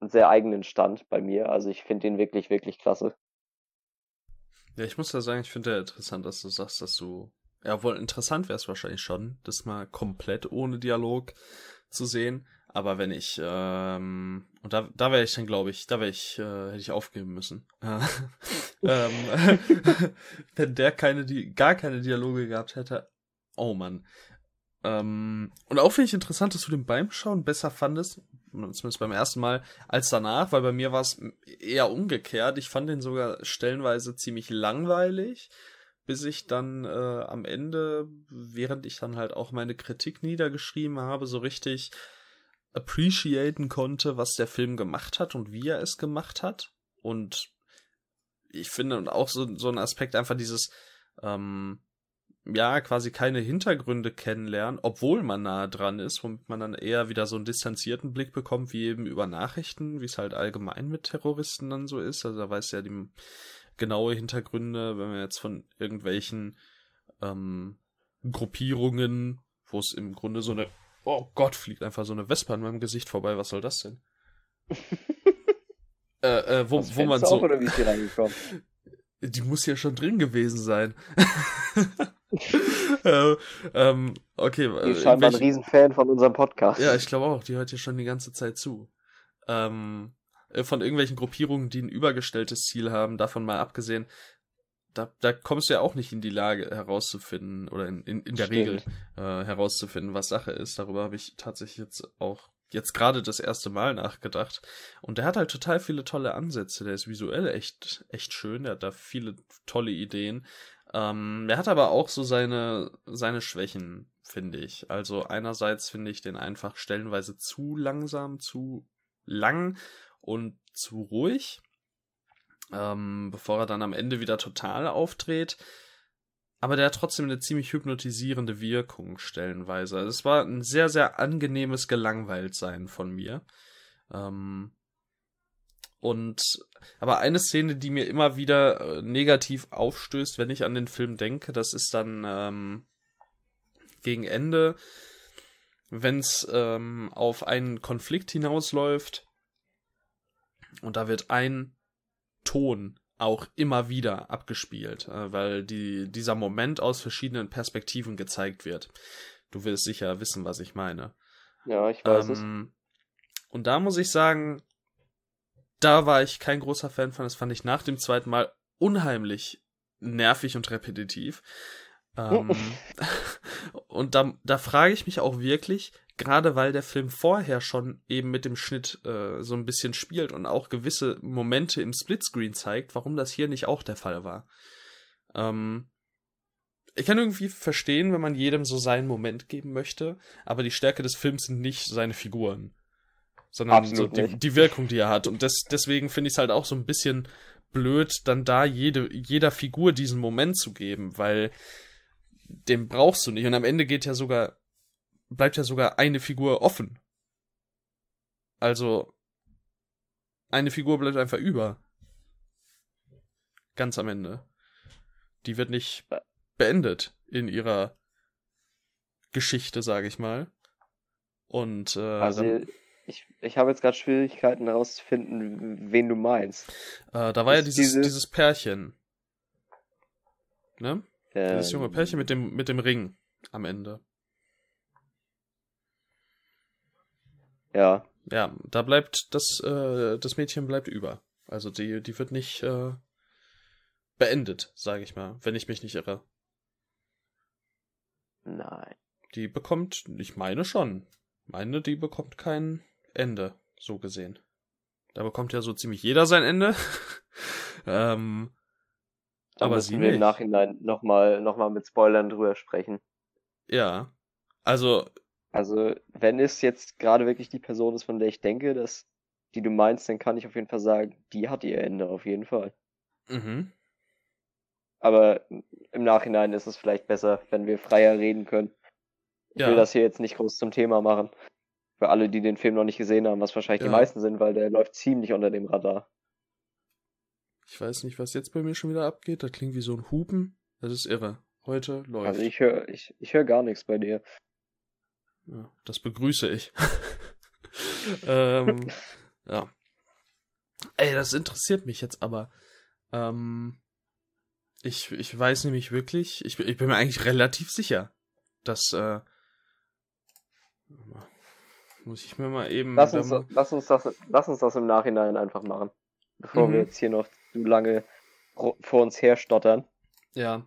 einen sehr eigenen Stand bei mir. Also ich finde ihn wirklich, wirklich klasse. Ja, ich muss da sagen, ich finde ja interessant, dass du sagst, dass du. Ja, wohl interessant wäre es wahrscheinlich schon, das mal komplett ohne Dialog zu sehen. Aber wenn ich, ähm, und da, da wäre ich dann, glaube ich, da wäre ich, äh, hätte ich aufgeben müssen. ähm, wenn der keine, die, gar keine Dialoge gehabt hätte. Oh Mann. Ähm, und auch finde ich interessant, dass du den beim Schauen besser fandest, zumindest beim ersten Mal, als danach, weil bei mir war es eher umgekehrt. Ich fand den sogar stellenweise ziemlich langweilig, bis ich dann äh, am Ende, während ich dann halt auch meine Kritik niedergeschrieben habe, so richtig appreciaten konnte, was der Film gemacht hat und wie er es gemacht hat. Und ich finde, auch so, so ein Aspekt einfach dieses, ähm, ja, quasi keine Hintergründe kennenlernen, obwohl man nah dran ist, womit man dann eher wieder so einen distanzierten Blick bekommt, wie eben über Nachrichten, wie es halt allgemein mit Terroristen dann so ist. Also da weiß ja die genaue Hintergründe, wenn wir jetzt von irgendwelchen ähm, Gruppierungen, wo es im Grunde so eine, oh Gott, fliegt einfach so eine Wespe an meinem Gesicht vorbei, was soll das denn? äh, äh, wo, wo man so. Oder wie ist die reingekommen? Die muss ja schon drin gewesen sein. äh, ähm, okay. Die ist scheinbar ein Riesenfan von unserem Podcast. Ja, ich glaube auch. Die hört ja schon die ganze Zeit zu. Ähm, äh, von irgendwelchen Gruppierungen, die ein übergestelltes Ziel haben, davon mal abgesehen, da, da kommst du ja auch nicht in die Lage herauszufinden oder in, in, in der Stimmt. Regel äh, herauszufinden, was Sache ist. Darüber habe ich tatsächlich jetzt auch jetzt gerade das erste Mal nachgedacht. Und der hat halt total viele tolle Ansätze. Der ist visuell echt, echt schön. Der hat da viele tolle Ideen. Ähm, der hat aber auch so seine, seine Schwächen, finde ich. Also einerseits finde ich den einfach stellenweise zu langsam, zu lang und zu ruhig. Ähm, bevor er dann am Ende wieder total aufdreht aber der hat trotzdem eine ziemlich hypnotisierende Wirkung stellenweise. Also es war ein sehr, sehr angenehmes Gelangweiltsein von mir. Ähm, und aber eine Szene, die mir immer wieder äh, negativ aufstößt, wenn ich an den Film denke, das ist dann ähm, gegen Ende, wenn es ähm, auf einen Konflikt hinausläuft und da wird ein Ton auch immer wieder abgespielt, äh, weil die, dieser Moment aus verschiedenen Perspektiven gezeigt wird. Du wirst sicher wissen, was ich meine. Ja, ich weiß ähm, es. Und da muss ich sagen, da war ich kein großer Fan von. Das fand ich nach dem zweiten Mal unheimlich nervig und repetitiv. Ähm, und da, da frage ich mich auch wirklich, gerade weil der Film vorher schon eben mit dem Schnitt äh, so ein bisschen spielt und auch gewisse Momente im Splitscreen zeigt, warum das hier nicht auch der Fall war. Ähm, ich kann irgendwie verstehen, wenn man jedem so seinen Moment geben möchte, aber die Stärke des Films sind nicht seine Figuren, sondern so die, die, Wirkung, die er hat. Und des, deswegen finde ich es halt auch so ein bisschen blöd, dann da jede, jeder Figur diesen Moment zu geben, weil den brauchst du nicht. Und am Ende geht ja sogar bleibt ja sogar eine Figur offen. Also, eine Figur bleibt einfach über. Ganz am Ende. Die wird nicht beendet in ihrer Geschichte, sage ich mal. Und äh, also ich, ich habe jetzt gerade Schwierigkeiten herauszufinden, wen du meinst. Äh, da war ja dieses, dieses, dieses Pärchen. Ne? Ähm, dieses junge Pärchen mit dem, mit dem Ring am Ende. Ja. Ja, da bleibt das, äh, das Mädchen bleibt über. Also die, die wird nicht äh, beendet, sage ich mal, wenn ich mich nicht irre. Nein. Die bekommt, ich meine schon, meine, die bekommt kein Ende, so gesehen. Da bekommt ja so ziemlich jeder sein Ende. ähm, da aber sie wir nicht. im Nachhinein nochmal noch mal mit Spoilern drüber sprechen. Ja. Also, also, wenn es jetzt gerade wirklich die Person ist, von der ich denke, dass die du meinst, dann kann ich auf jeden Fall sagen, die hat ihr Ende auf jeden Fall. Mhm. Aber im Nachhinein ist es vielleicht besser, wenn wir freier reden können. Ich ja. will das hier jetzt nicht groß zum Thema machen. Für alle, die den Film noch nicht gesehen haben, was wahrscheinlich ja. die meisten sind, weil der läuft ziemlich unter dem Radar. Ich weiß nicht, was jetzt bei mir schon wieder abgeht. Das klingt wie so ein Hupen. Das ist irre. Heute läuft. Also ich höre ich, ich hör gar nichts bei dir. Ja, das begrüße ich. ähm, ja. Ey, das interessiert mich jetzt aber. Ähm, ich, ich weiß nämlich wirklich, ich, ich bin mir eigentlich relativ sicher, dass, äh, muss ich mir mal eben. Lass uns, lass uns, das, lass uns das im Nachhinein einfach machen. Bevor mhm. wir jetzt hier noch zu lange vor uns her stottern. Ja.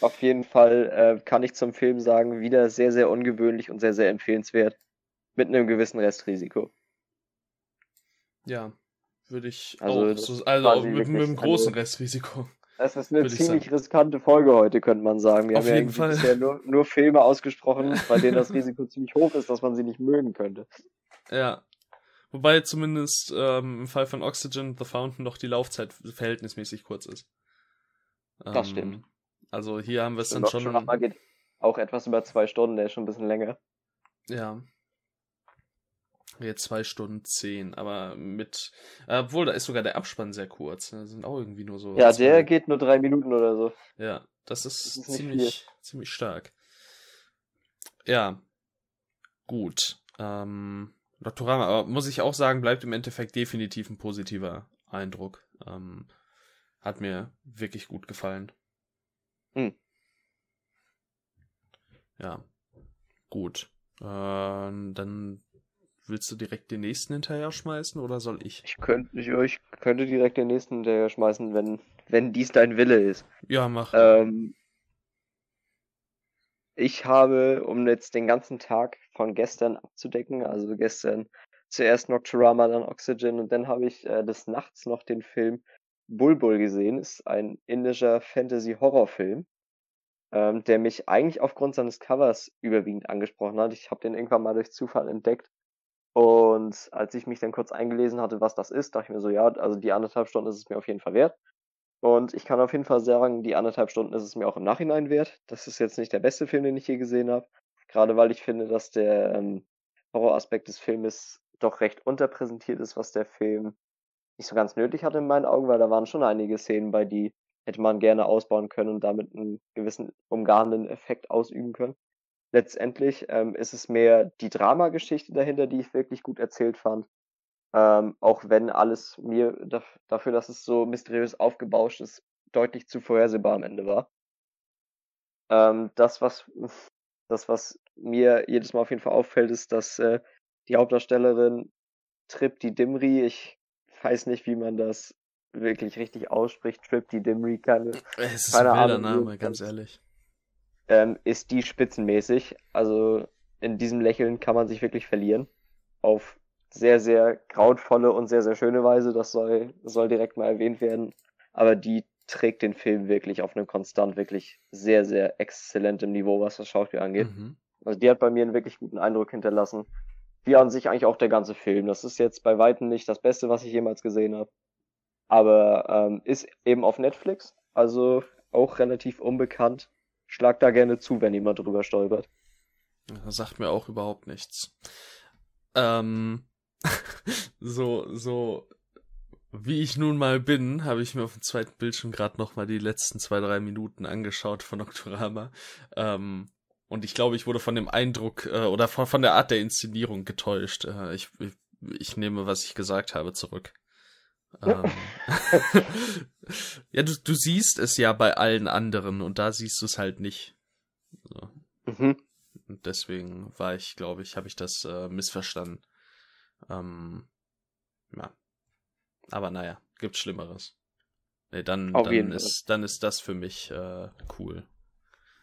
Auf jeden Fall äh, kann ich zum Film sagen, wieder sehr, sehr ungewöhnlich und sehr, sehr empfehlenswert. Mit einem gewissen Restrisiko. Ja, würde ich also, auch so, also auch mit, mit einem großen Restrisiko. Es ist eine ziemlich riskante Folge heute, könnte man sagen. Wir Auf haben jeden ja Fall. bisher nur, nur Filme ausgesprochen, bei denen das Risiko ziemlich hoch ist, dass man sie nicht mögen könnte. Ja. Wobei zumindest ähm, im Fall von Oxygen The Fountain doch die Laufzeit verhältnismäßig kurz ist. Das ähm, stimmt. Also hier haben wir es dann Schon, schon. schon geht auch etwas über zwei Stunden, der ist schon ein bisschen länger. Ja. Jetzt zwei Stunden zehn, aber mit. Obwohl, da ist sogar der Abspann sehr kurz. Da sind auch irgendwie nur so. Ja, zwei- der geht nur drei Minuten oder so. Ja, das ist, Das ist ziemlich, ziemlich stark. Ja, gut. Ähm, Doktorama, aber muss ich auch sagen, bleibt im Endeffekt definitiv ein positiver Eindruck. Ähm, hat mir wirklich gut gefallen. Hm. Ja, gut. Äh, dann willst du direkt den nächsten hinterher schmeißen oder soll ich? Ich könnte, ich, ich könnte direkt den nächsten hinterher schmeißen, wenn, wenn dies dein Wille ist. Ja, mach. Ähm, ich habe, um jetzt den ganzen Tag von gestern abzudecken, also gestern zuerst Nocturama, dann Oxygen und dann habe ich äh, des Nachts noch den Film Bulbul gesehen. Ist ein indischer Fantasy-Horrorfilm, ähm, der mich eigentlich aufgrund seines Covers überwiegend angesprochen hat. Ich habe den irgendwann mal durch Zufall entdeckt. Und als ich mich dann kurz eingelesen hatte, was das ist, dachte ich mir so, ja, also die anderthalb Stunden ist es mir auf jeden Fall wert. Und ich kann auf jeden Fall sagen, die anderthalb Stunden ist es mir auch im Nachhinein wert. Das ist jetzt nicht der beste Film, den ich je gesehen habe. Gerade weil ich finde, dass der ähm, Horroraspekt des Filmes doch recht unterpräsentiert ist, was der Film nicht so ganz nötig hatte in meinen Augen, weil da waren schon einige Szenen bei, die hätte man gerne ausbauen können und damit einen gewissen umgarnenden Effekt ausüben können. Letztendlich ähm, ist es mehr die Dramageschichte dahinter, die ich wirklich gut erzählt fand. Ähm, auch wenn alles mir daf- dafür, dass es so mysteriös aufgebauscht ist, deutlich zu vorhersehbar am Ende war. Ähm, das, was, das, was mir jedes Mal auf jeden Fall auffällt, ist, dass äh, die Hauptdarstellerin Tripti Dimri, ich weiß nicht, wie man das wirklich richtig ausspricht, Tripti Dimri, keine, es ist keine ein wilder Ahnung, Name, ganz ehrlich. ähm, ist die spitzenmäßig. Also in diesem Lächeln kann man sich wirklich verlieren. Auf sehr, sehr grauenvolle und sehr, sehr schöne Weise. Das soll, soll direkt mal erwähnt werden. Aber die trägt den Film wirklich auf einem konstant, wirklich sehr, sehr exzellentem Niveau, was das Schauspiel angeht. Mhm. Also die hat bei mir einen wirklich guten Eindruck hinterlassen. Wie an sich eigentlich auch der ganze Film. Das ist jetzt bei weitem nicht das Beste, was ich jemals gesehen habe. Aber ähm, ist eben auf Netflix, also auch relativ unbekannt. Schlag da gerne zu, wenn jemand drüber stolpert. Das sagt mir auch überhaupt nichts. Ähm, so, so, wie ich nun mal bin, habe ich mir auf dem zweiten Bildschirm gerade noch mal die letzten zwei, drei Minuten angeschaut von Nocturama. Ähm, und ich glaube, ich wurde von dem Eindruck äh, oder von, von der Art der Inszenierung getäuscht. Äh, ich, ich, ich nehme, was ich gesagt habe, zurück. Ähm, ja, du, du siehst es ja bei allen anderen und da siehst du es halt nicht. So. Mhm. Und deswegen war ich, glaube ich, habe ich das äh, missverstanden. Ähm, ja. Aber naja, gibt's Schlimmeres. Nee, dann, Auf dann ist, dann ist das für mich äh, cool.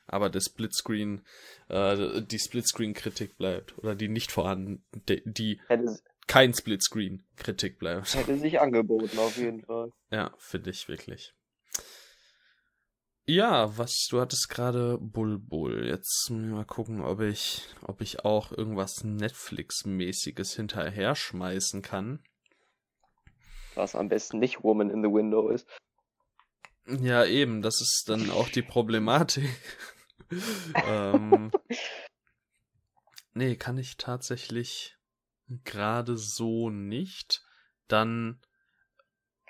Aber der Splitscreen, äh, die Splitscreen-Kritik bleibt. Oder die nicht vorhanden, die, die Hätte, kein Splitscreen-Kritik bleibt. hätte sich angeboten, auf jeden Fall. Ja, finde ich wirklich. Ja, was, du hattest gerade Bulbul. Jetzt mal gucken, ob ich, ob ich auch irgendwas Netflix-mäßiges hinterher schmeißen kann. Was am besten nicht Woman in the Window ist. Ja, eben, das ist dann auch die Problematik. ähm, nee, kann ich tatsächlich gerade so nicht. Dann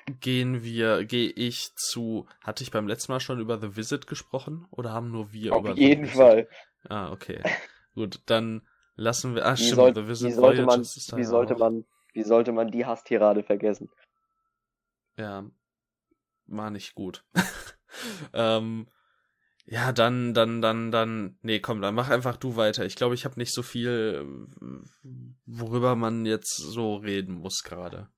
gehen wir, gehe ich zu, hatte ich beim letzten Mal schon über The Visit gesprochen oder haben nur wir Auf über jeden The Visit? Fall. Ah, okay. Gut, dann lassen wir, ah, Wie, stimmt, soll, The wie Visit sollte man, Voyages ist wie sollte auch. man, wie sollte man die Hasstirade vergessen? Ja, war nicht gut. ähm, ja, dann, dann, dann, dann, nee, komm, dann mach einfach du weiter. Ich glaube, ich habe nicht so viel, worüber man jetzt so reden muss gerade.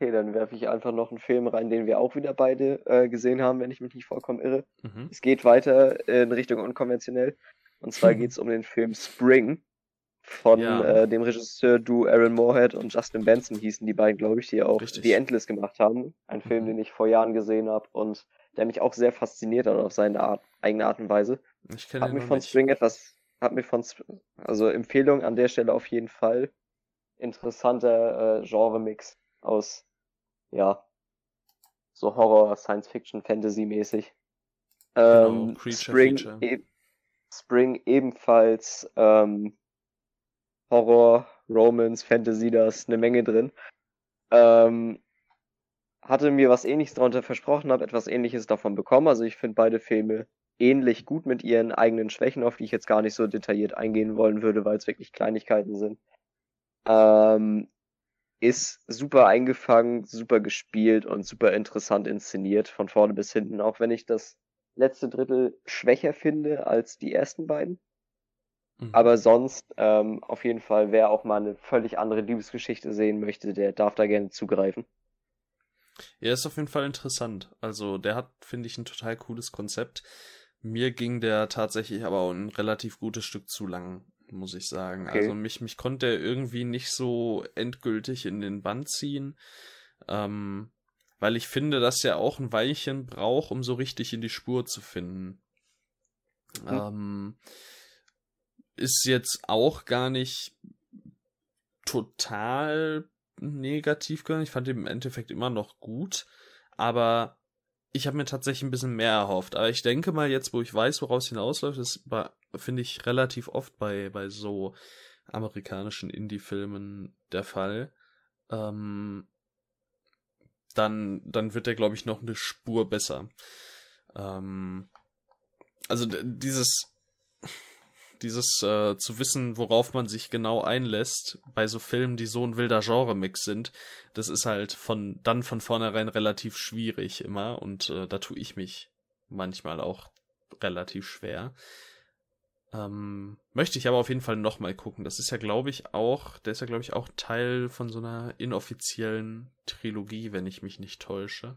Okay, dann werfe ich einfach noch einen Film rein, den wir auch wieder beide äh, gesehen haben, wenn ich mich nicht vollkommen irre. Mhm. Es geht weiter in Richtung unkonventionell. Und zwar geht es um den Film Spring von Ja. äh, dem Regisseur Du Aaron Moorhead und Justin Benson hießen die beiden, glaube ich, die auch Richtig. The Endless gemacht haben. Ein Film, Mhm. den ich vor Jahren gesehen habe und der mich auch sehr fasziniert hat auf seine Art, eigene Art und Weise. Ich kenne Hat noch von nicht. Spring etwas, hat mir von, also Empfehlung an der Stelle auf jeden Fall. Interessanter äh, Genre-Mix aus, ja, so Horror, Science-Fiction, Fantasy-mäßig. Ähm, genau, Spring, e Spring ebenfalls ähm, Horror, Romance, Fantasy, da ist eine Menge drin. Ähm, hatte mir was ähnliches darunter versprochen, habe etwas ähnliches davon bekommen. Also ich finde beide Filme ähnlich gut mit ihren eigenen Schwächen, auf die ich jetzt gar nicht so detailliert eingehen wollen würde, weil es wirklich Kleinigkeiten sind. Ähm, ist super eingefangen, super gespielt und super interessant inszeniert, von vorne bis hinten, auch wenn ich das letzte Drittel schwächer finde als die ersten beiden. Mhm. Aber sonst, ähm, auf jeden Fall, wer auch mal eine völlig andere Liebesgeschichte sehen möchte, der darf da gerne zugreifen. Er ist auf jeden Fall interessant. Also, der hat, finde ich, ein total cooles Konzept. Mir ging der tatsächlich aber auch ein relativ gutes Stück zu lang, muss ich sagen. Okay. Also, mich, mich konnte er irgendwie nicht so endgültig in den Band ziehen. Ähm, weil ich finde, dass er auch ein Weilchen braucht, um so richtig in die Spur zu finden. Mhm. Ähm, ist jetzt auch gar nicht total negativ gegangen. Ich fand ihn im Endeffekt immer noch gut, aber ich habe mir tatsächlich ein bisschen mehr erhofft. Aber ich denke mal, jetzt, wo ich weiß, woraus hinausläuft, das finde ich relativ oft bei, bei so amerikanischen Indie-Filmen der Fall. Ähm, dann, dann wird der, glaube ich, noch eine Spur besser. Ähm, also dieses dieses äh, zu wissen, worauf man sich genau einlässt, bei so Filmen, die so ein wilder Genre-Mix sind, das ist halt von dann von vornherein relativ schwierig immer und äh, da tue ich mich manchmal auch relativ schwer. Ähm, möchte ich aber auf jeden Fall nochmal gucken. Das ist ja, glaube ich, auch, der ist ja, glaube ich, auch Teil von so einer inoffiziellen Trilogie, wenn ich mich nicht täusche.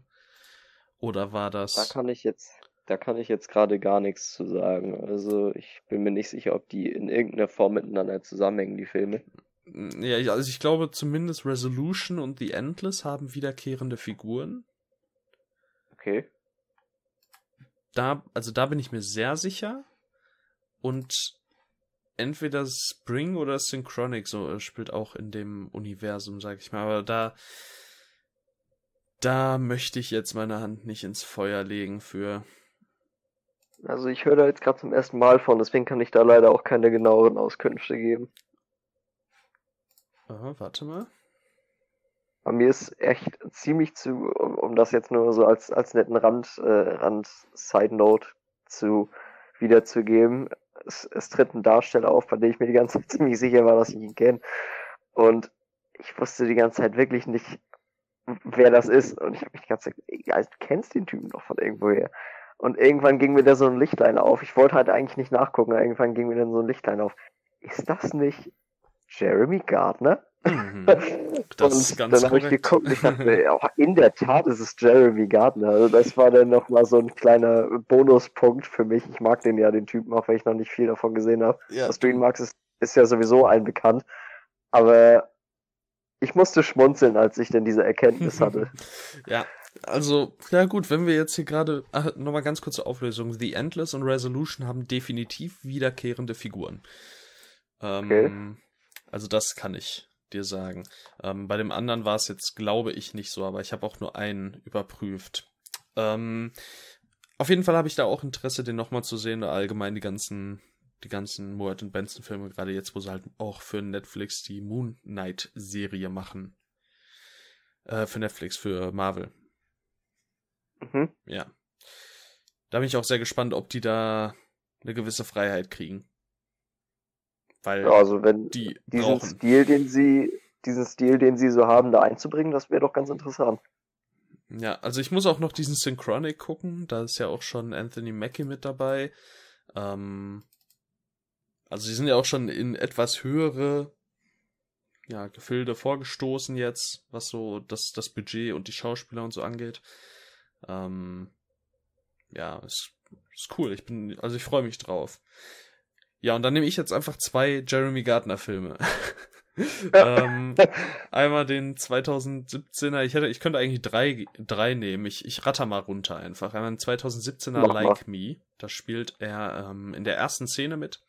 Oder war das. Da kann ich jetzt da kann ich jetzt gerade gar nichts zu sagen. Also ich bin mir nicht sicher, ob die in irgendeiner Form miteinander zusammenhängen, die Filme. Ja, also ich glaube zumindest Resolution und The Endless haben wiederkehrende Figuren. Okay. Da, also da bin ich mir sehr sicher. Und entweder Spring oder Synchronic so äh, spielt auch in dem Universum, sag ich mal. Aber da, da möchte ich jetzt meine Hand nicht ins Feuer legen für. Also ich höre da jetzt gerade zum ersten Mal von, deswegen kann ich da leider auch keine genaueren Auskünfte geben. Aha, warte mal. Aber mir ist echt ziemlich zu, um, um das jetzt nur so als, als netten Rand, äh, Rand Side Note zu wiederzugeben. Es, es tritt ein Darsteller auf, bei dem ich mir die ganze Zeit ziemlich sicher war, dass ich ihn kenne. Und ich wusste die ganze Zeit wirklich nicht, wer das ist. Und ich habe mich die ganze Zeit, ja, du kennst den Typen doch von irgendwoher. Und irgendwann ging mir da so ein Lichtlein auf. Ich wollte halt eigentlich nicht nachgucken, irgendwann ging mir dann so ein Lichtlein auf. Ist das nicht Jeremy Gardner? Mhm. Das und dann habe ich geguckt und ich dachte, auch in der Tat ist es Jeremy Gardner. Also das war dann nochmal so ein kleiner Bonuspunkt für mich. Ich mag den ja, den Typen, auch wenn ich noch nicht viel davon gesehen habe. Ja. Dass du ihn magst, ist, ist ja sowieso allen bekannt. Aber ich musste schmunzeln, als ich denn diese Erkenntnis hatte. ja, also, ja gut, wenn wir jetzt hier gerade, nochmal ganz kurze Auflösung. The Endless und Resolution haben definitiv wiederkehrende Figuren. Ähm, okay. Also das kann ich dir sagen. Ähm, bei dem anderen war es jetzt, glaube ich, nicht so, aber ich habe auch nur einen überprüft. Ähm, auf jeden Fall habe ich da auch Interesse, den nochmal zu sehen, allgemein die ganzen, die ganzen Moat und Benson Filme, gerade jetzt, wo sie halt auch für Netflix die Moon Knight Serie machen. Äh, für Netflix, für Marvel. Mhm. Ja. Da bin ich auch sehr gespannt, ob die da eine gewisse Freiheit kriegen. Weil ja, also wenn die diesen brauchen. Stil, den sie, diesen Stil, den sie so haben, da einzubringen, das wäre doch ganz interessant. Ja, also ich muss auch noch diesen Synchronic gucken. Da ist ja auch schon Anthony Mackie mit dabei. Ähm, also sie sind ja auch schon in etwas höhere ja, Gefilde vorgestoßen jetzt, was so das, das Budget und die Schauspieler und so angeht. Ähm, ja, ist, ist cool. Ich bin, also ich freue mich drauf. Ja, und dann nehme ich jetzt einfach zwei Jeremy Gardner Filme. ähm, einmal den 2017er, ich hätte, ich könnte eigentlich drei, drei nehmen. Ich, ich ratter mal runter einfach. Einmal den 2017er Mach Like mal. Me. Da spielt er ähm, in der ersten Szene mit.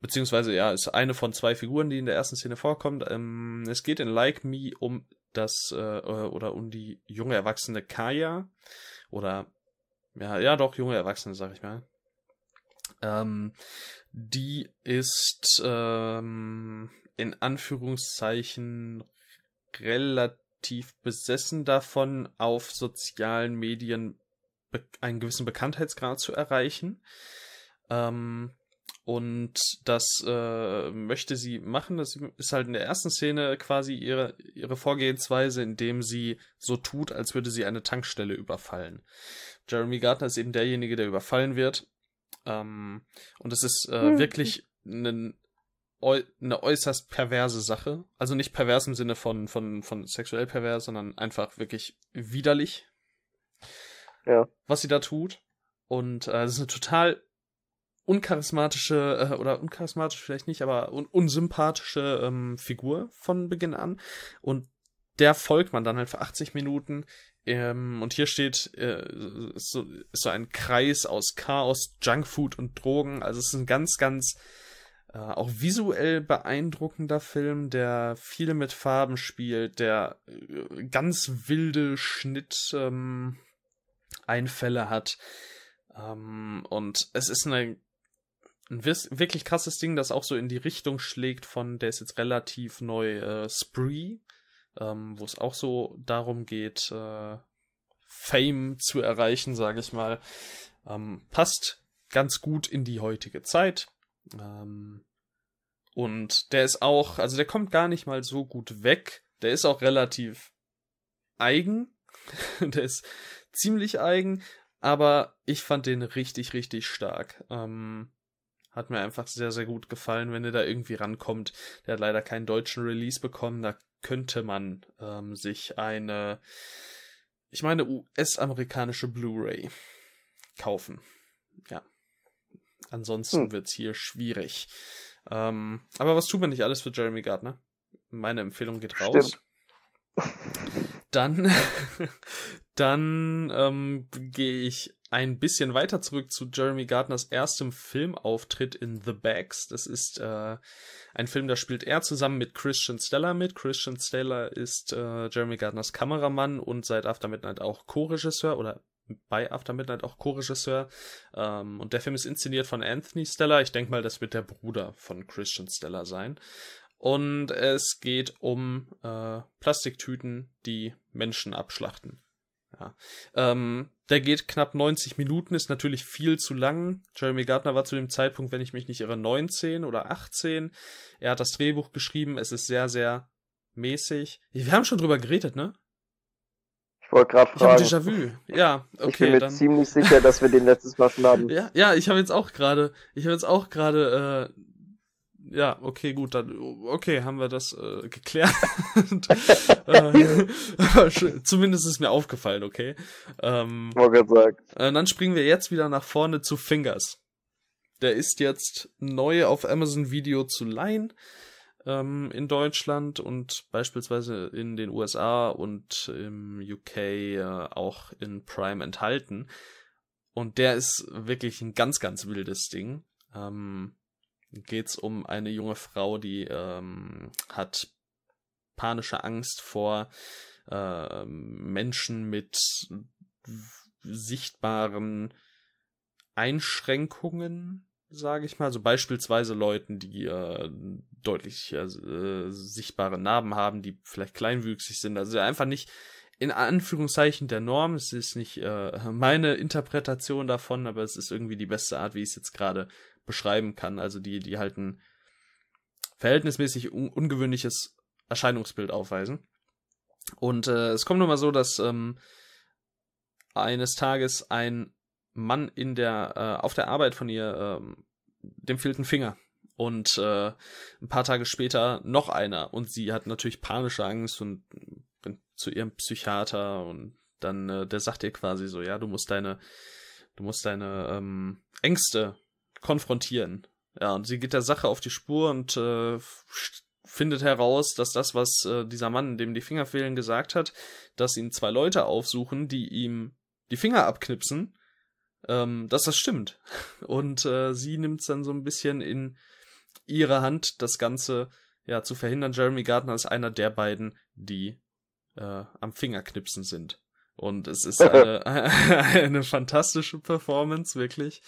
Beziehungsweise, ja, ist eine von zwei Figuren, die in der ersten Szene vorkommt. Ähm, es geht in Like Me um das äh, oder um die junge erwachsene Kaya oder ja, ja doch, junge Erwachsene, sag ich mal. Ähm, die ist ähm, in Anführungszeichen relativ besessen davon, auf sozialen Medien einen gewissen Bekanntheitsgrad zu erreichen. Ähm, und das äh, möchte sie machen. Das ist halt in der ersten Szene quasi ihre, ihre Vorgehensweise, indem sie so tut, als würde sie eine Tankstelle überfallen. Jeremy Gardner ist eben derjenige, der überfallen wird. Ähm, und es ist äh, hm. wirklich eine, eine äußerst perverse Sache. Also nicht pervers im Sinne von, von, von sexuell pervers, sondern einfach wirklich widerlich. Ja. Was sie da tut. Und äh, es ist eine total uncharismatische, äh, oder uncharismatisch vielleicht nicht, aber un unsympathische ähm, Figur von Beginn an. Und der folgt man dann halt für 80 Minuten. Ähm, und hier steht äh, so, ist so ein Kreis aus Chaos, Junkfood und Drogen. Also es ist ein ganz, ganz äh, auch visuell beeindruckender Film, der viel mit Farben spielt, der äh, ganz wilde Schnitt ähm, hat. Ähm, und es ist eine ein wirklich krasses Ding, das auch so in die Richtung schlägt von, der ist jetzt relativ neu, äh, Spree, ähm, wo es auch so darum geht, äh, Fame zu erreichen, sage ich mal. Ähm, passt ganz gut in die heutige Zeit. Ähm, und der ist auch, also der kommt gar nicht mal so gut weg. Der ist auch relativ eigen. der ist ziemlich eigen, aber ich fand den richtig, richtig stark. Ähm, hat mir einfach sehr, sehr gut gefallen, wenn ihr da irgendwie rankommt. Der hat leider keinen deutschen Release bekommen. Da könnte man ähm, sich eine, ich meine, US-amerikanische Blu-ray kaufen. Ja. Ansonsten hm. wird's hier schwierig. Ähm, aber was tut man nicht alles für Jeremy Gardner? Meine Empfehlung geht raus. Dann, dann ähm, gehe ich ein bisschen weiter zurück zu Jeremy Gardners erstem Filmauftritt in The Bags. Das ist äh, ein Film, da spielt er zusammen mit Christian Stella mit. Christian Stella ist äh, Jeremy Gardners Kameramann und seit After Midnight auch Co-Regisseur oder bei After Midnight auch Co-Regisseur. Ähm, und der Film ist inszeniert von Anthony Stella. Ich denke mal, das wird der Bruder von Christian Stella sein. Und es geht um äh, Plastiktüten, die Menschen abschlachten. Ja. Ähm, der geht knapp 90 Minuten, ist natürlich viel zu lang. Jeremy Gardner war zu dem Zeitpunkt, wenn ich mich nicht irre, 19 oder 18. Er hat das Drehbuch geschrieben, es ist sehr, sehr mäßig. Wir haben schon drüber geredet, ne? Ich wollte gerade fragen. Ich habe Déjà-vu. Ja, okay. Ich bin mir dann... ziemlich sicher, dass wir den letztes Mal schon haben. Ja, ja, ich habe jetzt auch gerade, ich habe jetzt auch gerade äh, ja, okay, gut, dann okay, haben wir das äh, geklärt. äh, zumindest ist mir aufgefallen, okay. Ähm, gesagt. Äh, dann springen wir jetzt wieder nach vorne zu Fingers. Der ist jetzt neu auf Amazon Video zu leihen ähm, in Deutschland und beispielsweise in den USA und im UK äh, auch in Prime enthalten. Und der ist wirklich ein ganz, ganz wildes Ding. Ähm, geht es um eine junge Frau, die ähm, hat panische Angst vor äh, Menschen mit sichtbaren Einschränkungen, sage ich mal. Also beispielsweise Leuten, die äh, deutlich äh, sichtbare Narben haben, die vielleicht kleinwüchsig sind. Also einfach nicht in Anführungszeichen der Norm. Es ist nicht äh, meine Interpretation davon, aber es ist irgendwie die beste Art, wie ich es jetzt gerade beschreiben kann. Also die, die halt ein verhältnismäßig un ungewöhnliches Erscheinungsbild aufweisen. Und äh, es kommt nun mal so, dass ähm, eines Tages ein Mann in der äh, auf der Arbeit von ihr ähm, dem fehlt ein Finger und äh, ein paar Tage später noch einer und sie hat natürlich panische Angst und zu ihrem Psychiater und dann äh, der sagt ihr quasi so ja du musst deine du musst deine ähm, Ängste konfrontieren. Ja, und sie geht der Sache auf die Spur und äh, findet heraus, dass das, was äh, dieser Mann, dem die Finger fehlen, gesagt hat, dass ihn zwei Leute aufsuchen, die ihm die Finger abknipsen, ähm, dass das stimmt. Und äh, sie nimmt dann so ein bisschen in ihre Hand, das Ganze ja zu verhindern. Jeremy Gardner ist einer der beiden, die äh, am Fingerknipsen sind. Und es ist eine, eine fantastische Performance, wirklich.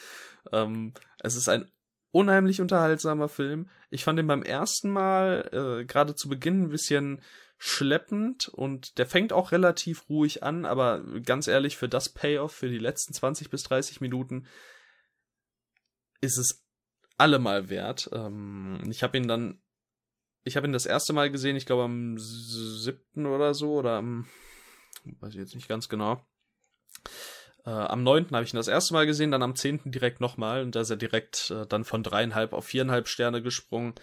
Ähm, es ist ein unheimlich unterhaltsamer Film. Ich fand ihn beim ersten Mal äh, gerade zu Beginn ein bisschen schleppend und der fängt auch relativ ruhig an, aber ganz ehrlich, für das Payoff, für die letzten 20 bis 30 Minuten, ist es allemal wert. Ähm, ich habe ihn dann, ich habe ihn das erste Mal gesehen, ich glaube am siebten oder so, oder am, weiß ich jetzt nicht ganz genau. Äh, am neunten habe ich ihn das erste Mal gesehen, dann am zehnten direkt nochmal und da ist er direkt äh, dann von dreieinhalb auf viereinhalb Sterne gesprungen.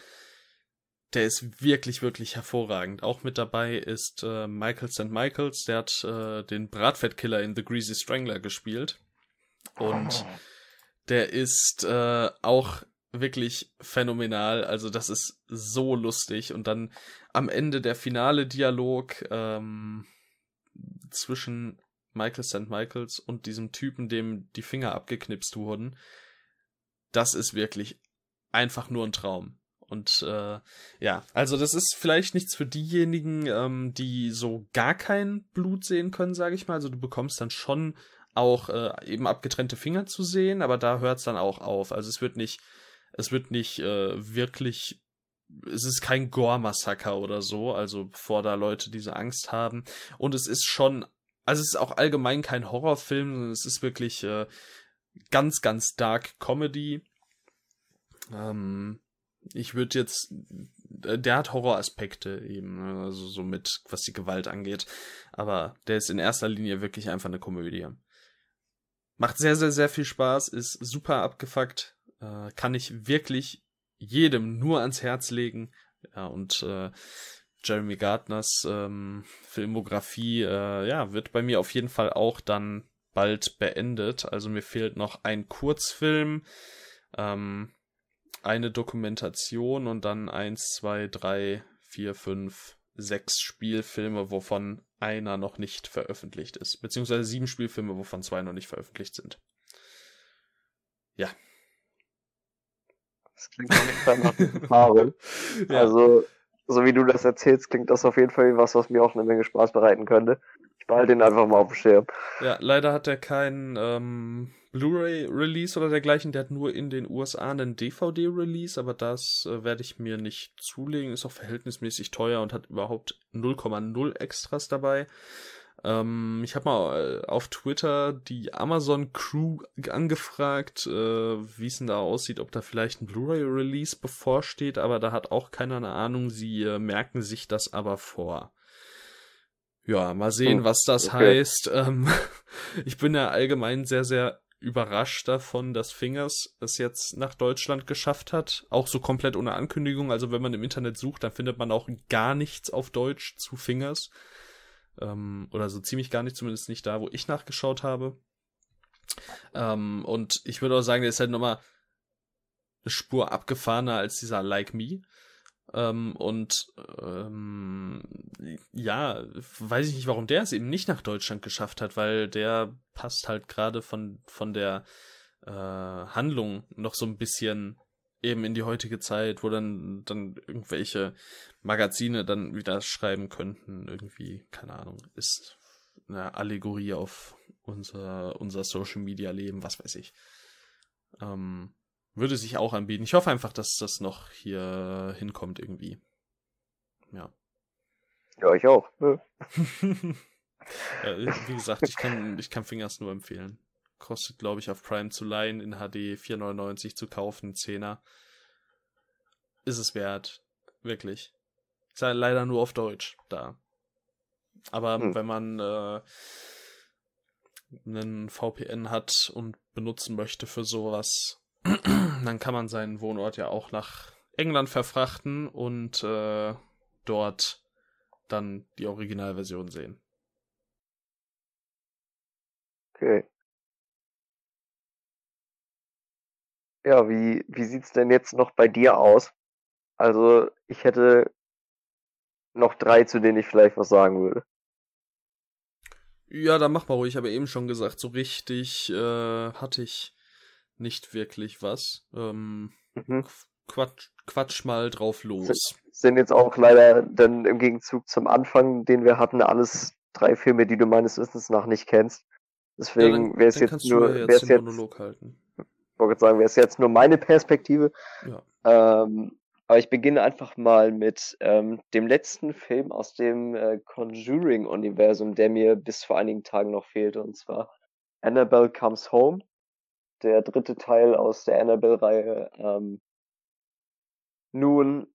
Der ist wirklich, wirklich hervorragend. Auch mit dabei ist äh, Michael St. Michaels, der hat äh, den Bratfettkiller in The Greasy Strangler gespielt. Und oh. der ist äh, auch wirklich phänomenal. Also das ist so lustig. Und dann am Ende der finale Dialog ähm, zwischen Michael St. Michaels und diesem Typen, dem die Finger abgeknipst wurden. Das ist wirklich einfach nur ein Traum. Und äh, ja, also das ist vielleicht nichts für diejenigen, ähm, die so gar kein Blut sehen können, sage ich mal. Also du bekommst dann schon auch äh, eben abgetrennte Finger zu sehen, aber da hört es dann auch auf. Also es wird nicht, es wird nicht äh, wirklich, es ist kein Gore-Massaker oder so, also bevor da Leute diese Angst haben. Und es ist schon, also es ist auch allgemein kein Horrorfilm, sondern es ist wirklich äh, ganz, ganz dark Comedy. Ähm, ich würde jetzt, äh, der hat Horroraspekte eben, ne, also so mit, was die Gewalt angeht. Aber der ist in erster Linie wirklich einfach eine Komödie. Macht sehr, sehr, sehr viel Spaß, ist super abgefuckt, äh, kann ich wirklich jedem nur ans Herz legen. Ja, und äh, Jeremy Gardners ähm, Filmografie, äh, ja, wird bei mir auf jeden Fall auch dann bald beendet. Also mir fehlt noch ein Kurzfilm, ähm, eine Dokumentation und dann eins, zwei, drei, vier, fünf, sechs Spielfilme, wovon einer noch nicht veröffentlicht ist. Beziehungsweise sieben Spielfilme, wovon zwei noch nicht veröffentlicht sind. Ja. Das klingt auf jeden Fall nach Erfahrung. ja. Also, so wie du das erzählst, klingt das auf jeden Fall was, was mir auch eine Menge Spaß bereiten könnte. Ich behalte ihn einfach mal auf dem Schirm. Ja, leider hat er keinen ähm, Blu-ray-Release oder dergleichen. Der hat nur in den USA einen DVD-Release, aber das äh, werde ich mir nicht zulegen. Ist auch verhältnismäßig teuer und hat überhaupt 0,0 Extras dabei. Ähm, ich habe mal äh, auf Twitter die Amazon Crew angefragt, äh, wie es denn da aussieht, ob da vielleicht ein Blu-ray-Release bevorsteht, aber da hat auch keiner eine Ahnung. Sie äh, merken sich das aber vor. Ja, mal sehen, hm, was das okay. heißt. Ähm, ich bin ja allgemein sehr, sehr überrascht davon, dass Fingers es jetzt nach Deutschland geschafft hat. Auch so komplett ohne Ankündigung. Also wenn man im Internet sucht, dann findet man auch gar nichts auf Deutsch zu Fingers. Ähm, oder so ziemlich gar nicht, zumindest nicht da, wo ich nachgeschaut habe. Ähm, und ich würde auch sagen, der ist halt nochmal eine Spur abgefahrener als dieser Like Me. Ähm, und ähm, ja, weiß ich nicht, warum der es eben nicht nach Deutschland geschafft hat, weil der passt halt gerade von, von der äh, Handlung noch so ein bisschen eben in die heutige Zeit, wo dann, dann irgendwelche Magazine dann wieder schreiben könnten, irgendwie, keine Ahnung, ist eine Allegorie auf unser, unser Social Media Leben, was weiß ich. Ähm, würde sich auch anbieten. Ich hoffe einfach, dass das noch hier hinkommt irgendwie. Ja. Ja, ich auch. Ne? ja, wie gesagt, ich kann, ich kann Fingers nur empfehlen. Kostet, glaube ich, auf Prime zu leihen, in HD 4,99 zu kaufen, 10er. Ist es wert. Wirklich. Ist ja leider nur auf Deutsch da. Aber hm. wenn man äh, einen VPN hat und benutzen möchte für sowas, dann kann man seinen Wohnort ja auch nach England verfrachten und äh, dort dann die Originalversion sehen. Okay. Ja, wie, wie sieht's denn jetzt noch bei dir aus? Also, ich hätte noch drei, zu denen ich vielleicht was sagen würde. Ja, dann mach mal ruhig. Ich habe eben schon gesagt, so richtig äh, hatte ich nicht wirklich was. Ähm, mhm. Quatsch, Quatsch mal drauf los. Sind jetzt auch leider dann im Gegenzug zum Anfang, den wir hatten, alles drei Filme, die du meines Wissens nach nicht kennst. Deswegen ja, wäre es jetzt nur, wäre es jetzt, Monolog halten. Ich wollte sagen, wäre es jetzt nur meine Perspektive. Ja. Ähm, aber ich beginne einfach mal mit ähm, dem letzten Film aus dem äh, Conjuring-Universum, der mir bis vor einigen Tagen noch fehlte, und zwar Annabelle Comes Home, der dritte Teil aus der Annabelle-Reihe. Ähm, nun,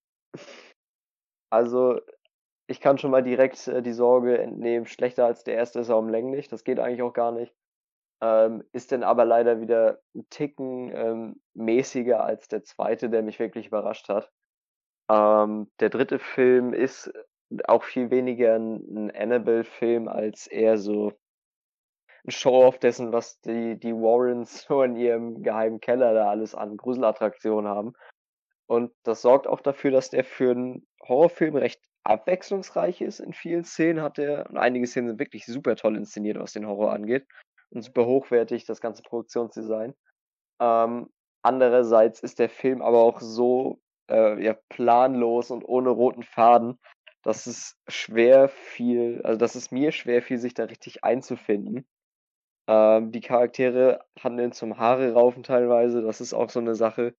also ich kann schon mal direkt äh, die Sorge entnehmen, schlechter als der erste ist er umlänglich, das geht eigentlich auch gar nicht. Ähm, ist denn aber leider wieder ein Ticken ähm, mäßiger als der zweite, der mich wirklich überrascht hat. Ähm, der dritte Film ist auch viel weniger ein, ein Annabelle-Film als eher so ein Show-off dessen, was die, die Warrens so in ihrem geheimen Keller da alles an Gruselattraktionen haben. Und das sorgt auch dafür, dass der für einen Horrorfilm recht abwechslungsreich ist. In vielen Szenen hat er, und einige Szenen sind wirklich super toll inszeniert, was den Horror angeht. Und super hochwertig, das ganze Produktionsdesign. Ähm, andererseits ist der Film aber auch so äh, ja, planlos und ohne roten Faden, dass es schwer viel, also dass es mir schwer fiel, sich da richtig einzufinden. Ähm, die Charaktere handeln zum Haare raufen teilweise. Das ist auch so eine Sache,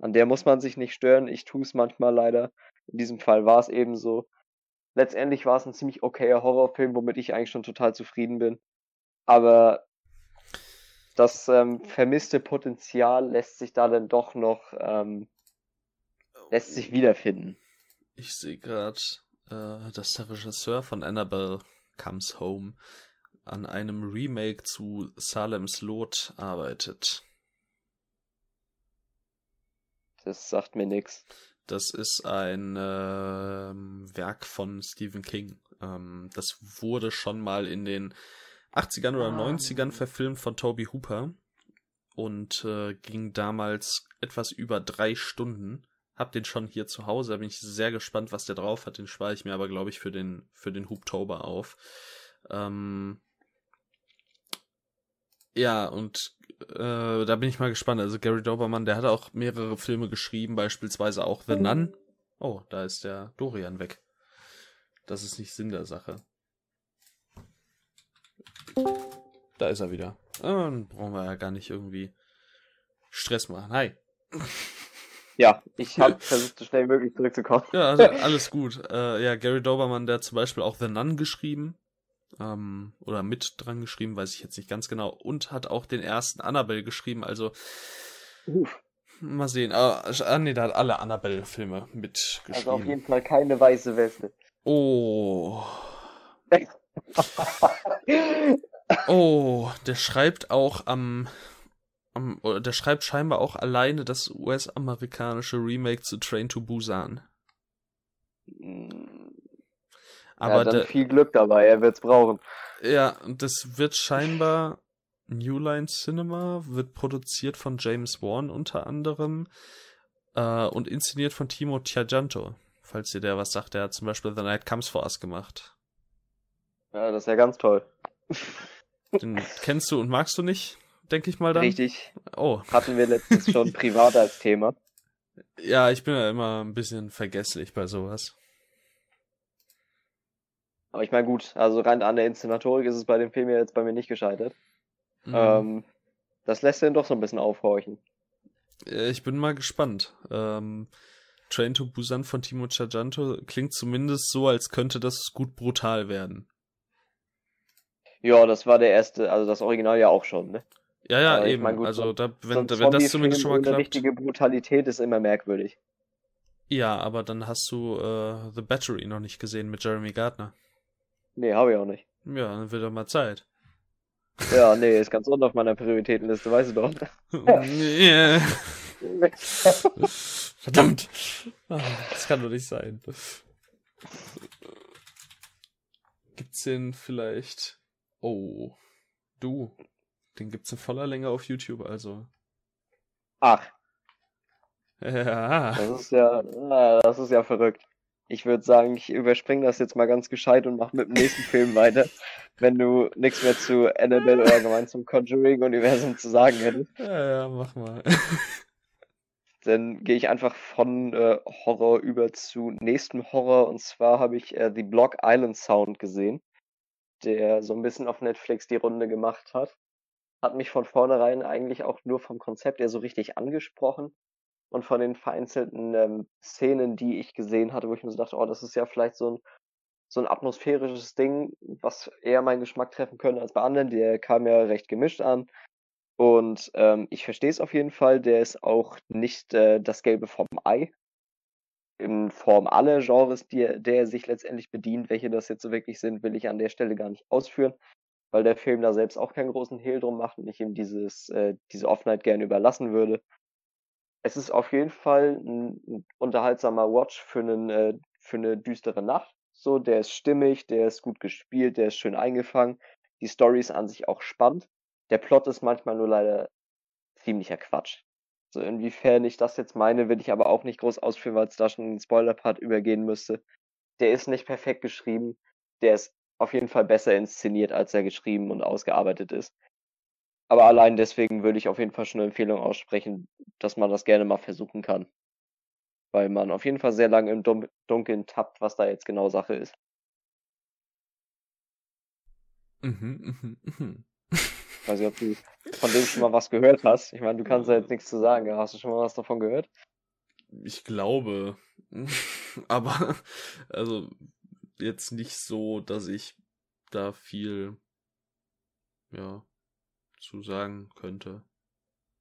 an der muss man sich nicht stören. Ich tue es manchmal leider. In diesem Fall war es eben so. Letztendlich war es ein ziemlich okayer Horrorfilm, womit ich eigentlich schon total zufrieden bin. Aber das ähm, vermisste Potenzial lässt sich da dann doch noch ähm, lässt sich wiederfinden. Ich sehe gerade, äh, dass der Regisseur von Annabelle Comes Home an einem Remake zu Salem's Lot arbeitet. Das sagt mir nichts. Das ist ein äh, Werk von Stephen King. Ähm, das wurde schon mal in den 80ern oder ah. 90ern verfilmt von Toby Hooper und äh, ging damals etwas über drei Stunden. Hab den schon hier zu Hause, da bin ich sehr gespannt, was der drauf hat. Den spare ich mir aber, glaube ich, für den, für den Hooptober auf. Ähm, ja, und äh, da bin ich mal gespannt. Also Gary Dobermann, der hat auch mehrere Filme geschrieben, beispielsweise auch The Nun. Oh, da ist der Dorian weg. Das ist nicht Sinn der Sache. Da ist er wieder. Dann brauchen wir ja gar nicht irgendwie Stress machen. Hi. Ja, ich habe versucht, so schnell wie möglich zurückzukommen. Ja, also alles gut. Äh, ja, Gary Dobermann, der hat zum Beispiel auch The Nun geschrieben ähm, oder mit dran geschrieben, weiß ich jetzt nicht ganz genau, und hat auch den ersten Annabelle geschrieben, also Uff. mal sehen. Ah, ah nee, da hat alle Annabelle-Filme mitgeschrieben. Also auf jeden Fall keine weiße Weste. Oh. Oh, der schreibt auch am, am oder der schreibt scheinbar auch alleine das US-amerikanische Remake zu Train to Busan. Aber ja, dann der, viel Glück dabei, er wird's brauchen. Ja, das wird scheinbar New Line Cinema, wird produziert von James Wan unter anderem äh, und inszeniert von Timo Tiajanto. Falls dir der was sagt, der hat zum Beispiel The Night Comes For Us gemacht. Ja, das ist ja ganz toll. Den kennst du und magst du nicht, denke ich mal dann. Richtig. Oh. Hatten wir letztens schon privat als Thema. Ja, ich bin ja immer ein bisschen vergesslich bei sowas. Aber ich meine, gut, also rein an der Inszenatorik ist es bei dem Film ja jetzt bei mir nicht gescheitert. Mhm. Ähm, das lässt den doch so ein bisschen aufhorchen. Ich bin mal gespannt. Ähm, Train to Busan von Timo Chajanto klingt zumindest so, als könnte das gut brutal werden. Ja, das war der erste, also das Original ja auch schon, ne? Ja, ja, Aber eben. Mein, gut, also, da, wenn, wenn das zumindest schon mal klappt. richtige Brutalität ist immer merkwürdig. Ja, aber dann hast du äh, The Battery noch nicht gesehen mit Jeremy Gardner. Nee, habe ich auch nicht. Ja, dann wird doch mal Zeit. Ja, nee, ist ganz unten auf meiner Prioritätenliste, weißt du doch. yeah. Verdammt! Das kann doch nicht sein. Gibt's den vielleicht. Oh. Du. Den gibt's in voller Länge auf YouTube, also. Ach. Ja. Das ist ja, das ist ja verrückt. Ich würde sagen, ich überspringe das jetzt mal ganz gescheit und mache mit dem nächsten Film weiter, wenn du nichts mehr zu Annabelle oder allgemein zum Conjuring-Universum zu sagen hättest. Ja, ja, mach mal. Dann gehe ich einfach von äh, Horror über zu nächstem Horror und zwar habe ich äh, The Block Island Sound gesehen. Der so ein bisschen auf Netflix die Runde gemacht hat. Hat mich von vornherein eigentlich auch nur vom Konzept her so richtig angesprochen und von den vereinzelten ähm, Szenen, die ich gesehen hatte, wo ich mir so dachte, oh, das ist ja vielleicht so ein, so ein atmosphärisches Ding, was eher meinen Geschmack treffen könnte als bei anderen. Der kam ja recht gemischt an. Und ähm, ich verstehe es auf jeden Fall. Der ist auch nicht äh, das Gelbe vom Ei. In Form aller Genres, die, der er sich letztendlich bedient. Welche das jetzt so wirklich sind, will ich an der Stelle gar nicht ausführen, weil der Film da selbst auch keinen großen Hehl drum macht und ich ihm dieses, äh, diese Offenheit gerne überlassen würde. Es ist auf jeden Fall ein, unterhaltsamer Watch für, einen, äh, für eine düstere Nacht. So, der ist stimmig, der ist gut gespielt, der ist schön eingefangen. Die Story ist an sich auch spannend. Der Plot ist manchmal nur leider ziemlicher Quatsch. So, inwiefern ich das jetzt meine, will ich aber auch nicht groß ausführen, weil es da schon einen Spoiler-Part übergehen müsste. Der ist nicht perfekt geschrieben. Der ist auf jeden Fall besser inszeniert, als er geschrieben und ausgearbeitet ist. Aber allein deswegen würde ich auf jeden Fall schon eine Empfehlung aussprechen, dass man das gerne mal versuchen kann. Weil man auf jeden Fall sehr lange im Dunkeln tappt, was da jetzt genau Sache ist. Mhm, mhm, mhm. Ich weiß nicht, ob du von dem schon mal was gehört hast. Ich meine, du kannst ja jetzt nichts zu sagen. Hast du schon mal was davon gehört? Ich glaube. Aber, also, jetzt nicht so, dass ich da viel, ja, zu sagen könnte.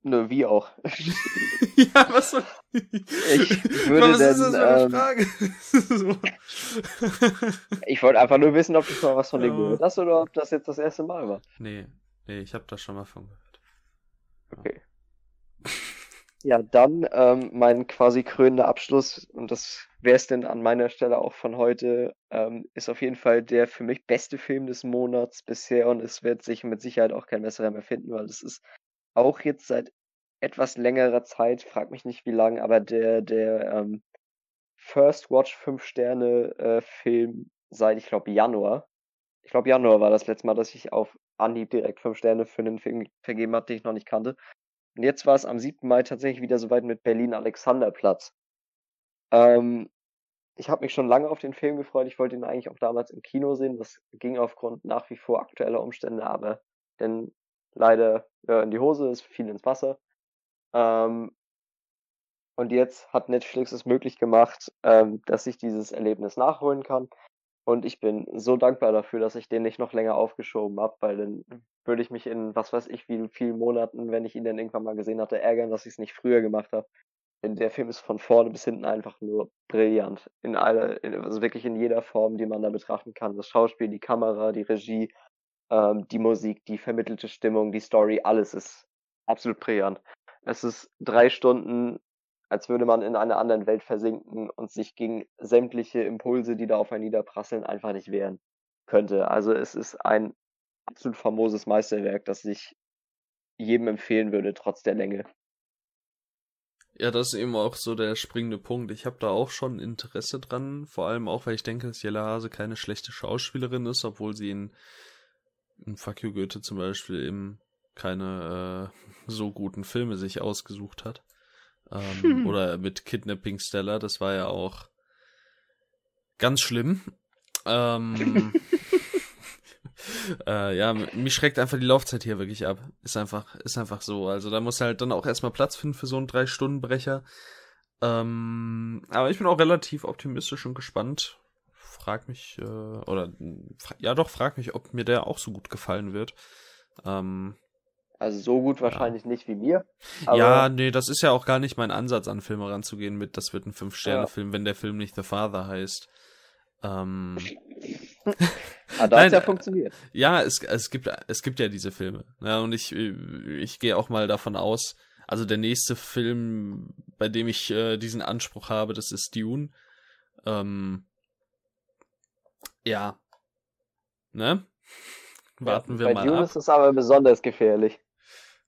Nö, wie auch. ja, was soll ich würde was denn, ist das für eine ähm, Frage? ich wollte einfach nur wissen, ob du schon mal was von dem gehört hast oder ob das jetzt das erste Mal war. Nee, Nee, ich habe da schon mal von gehört. Okay. Ja, dann ähm, mein quasi krönender Abschluss, und das wäre es denn an meiner Stelle auch von heute, ähm, ist auf jeden Fall der für mich beste Film des Monats bisher und es wird sich mit Sicherheit auch kein besserer mehr finden, weil es ist auch jetzt seit etwas längerer Zeit, frag mich nicht wie lang, aber der, der ähm, First Watch 5 Sterne äh, Film seit, ich glaube, Januar. Ich glaube, Januar war das letzte Mal, dass ich auf Anhieb direkt fünf Sterne für einen Film vergeben hat, den ich noch nicht kannte. Und jetzt war es am 7. Mai tatsächlich wieder soweit mit Berlin Alexanderplatz. Ähm, ich habe mich schon lange auf den Film gefreut. Ich wollte ihn eigentlich auch damals im Kino sehen. Das ging aufgrund nach wie vor aktueller Umstände, aber denn leider ja, in die Hose, es fiel ins Wasser. Ähm, und jetzt hat Netflix es möglich gemacht, ähm, dass ich dieses Erlebnis nachholen kann. Und ich bin so dankbar dafür, dass ich den nicht noch länger aufgeschoben habe, weil dann würde ich mich in was weiß ich wie vielen Monaten, wenn ich ihn dann irgendwann mal gesehen hatte, ärgern, dass ich es nicht früher gemacht habe. Denn der Film ist von vorne bis hinten einfach nur brillant. In aller, also wirklich in jeder Form, die man da betrachten kann. Das Schauspiel, die Kamera, die Regie, ähm, die Musik, die vermittelte Stimmung, die Story, alles ist absolut brillant. Es ist drei Stunden als würde man in einer anderen Welt versinken und sich gegen sämtliche Impulse, die da auf einen niederprasseln, einfach nicht wehren könnte. Also es ist ein absolut famoses Meisterwerk, das ich jedem empfehlen würde, trotz der Länge. Ja, das ist eben auch so der springende Punkt. Ich habe da auch schon Interesse dran, vor allem auch, weil ich denke, dass Jella Hase keine schlechte Schauspielerin ist, obwohl sie in, in Fuck You Goethe zum Beispiel eben keine äh, so guten Filme sich ausgesucht hat. Ähm, hm. Oder mit Kidnapping Stella, das war ja auch ganz schlimm. Ähm, äh, ja, mich schreckt einfach die Laufzeit hier wirklich ab. Ist einfach, ist einfach so. Also da muss halt dann auch erstmal Platz finden für so einen Drei-Stunden-Brecher. Ähm, aber ich bin auch relativ optimistisch und gespannt. Frag mich, äh, oder ja doch, frag mich, ob mir der auch so gut gefallen wird. Ähm, also so gut wahrscheinlich ja. nicht wie mir. ja, nee, das ist ja auch gar nicht mein Ansatz, an Filme ranzugehen mit, das wird ein Fünf-Sterne-Film, ja. wenn der Film nicht The Father heißt. Ähm. ah, da hat ja funktioniert. Ja, es, es, gibt, es gibt ja diese Filme. Ja, und ich, ich gehe auch mal davon aus, also der nächste Film, bei dem ich äh, diesen Anspruch habe, das ist Dune. Ähm, ja. Ne? Warten ja, wir bei mal Dune ab. ist es aber besonders gefährlich.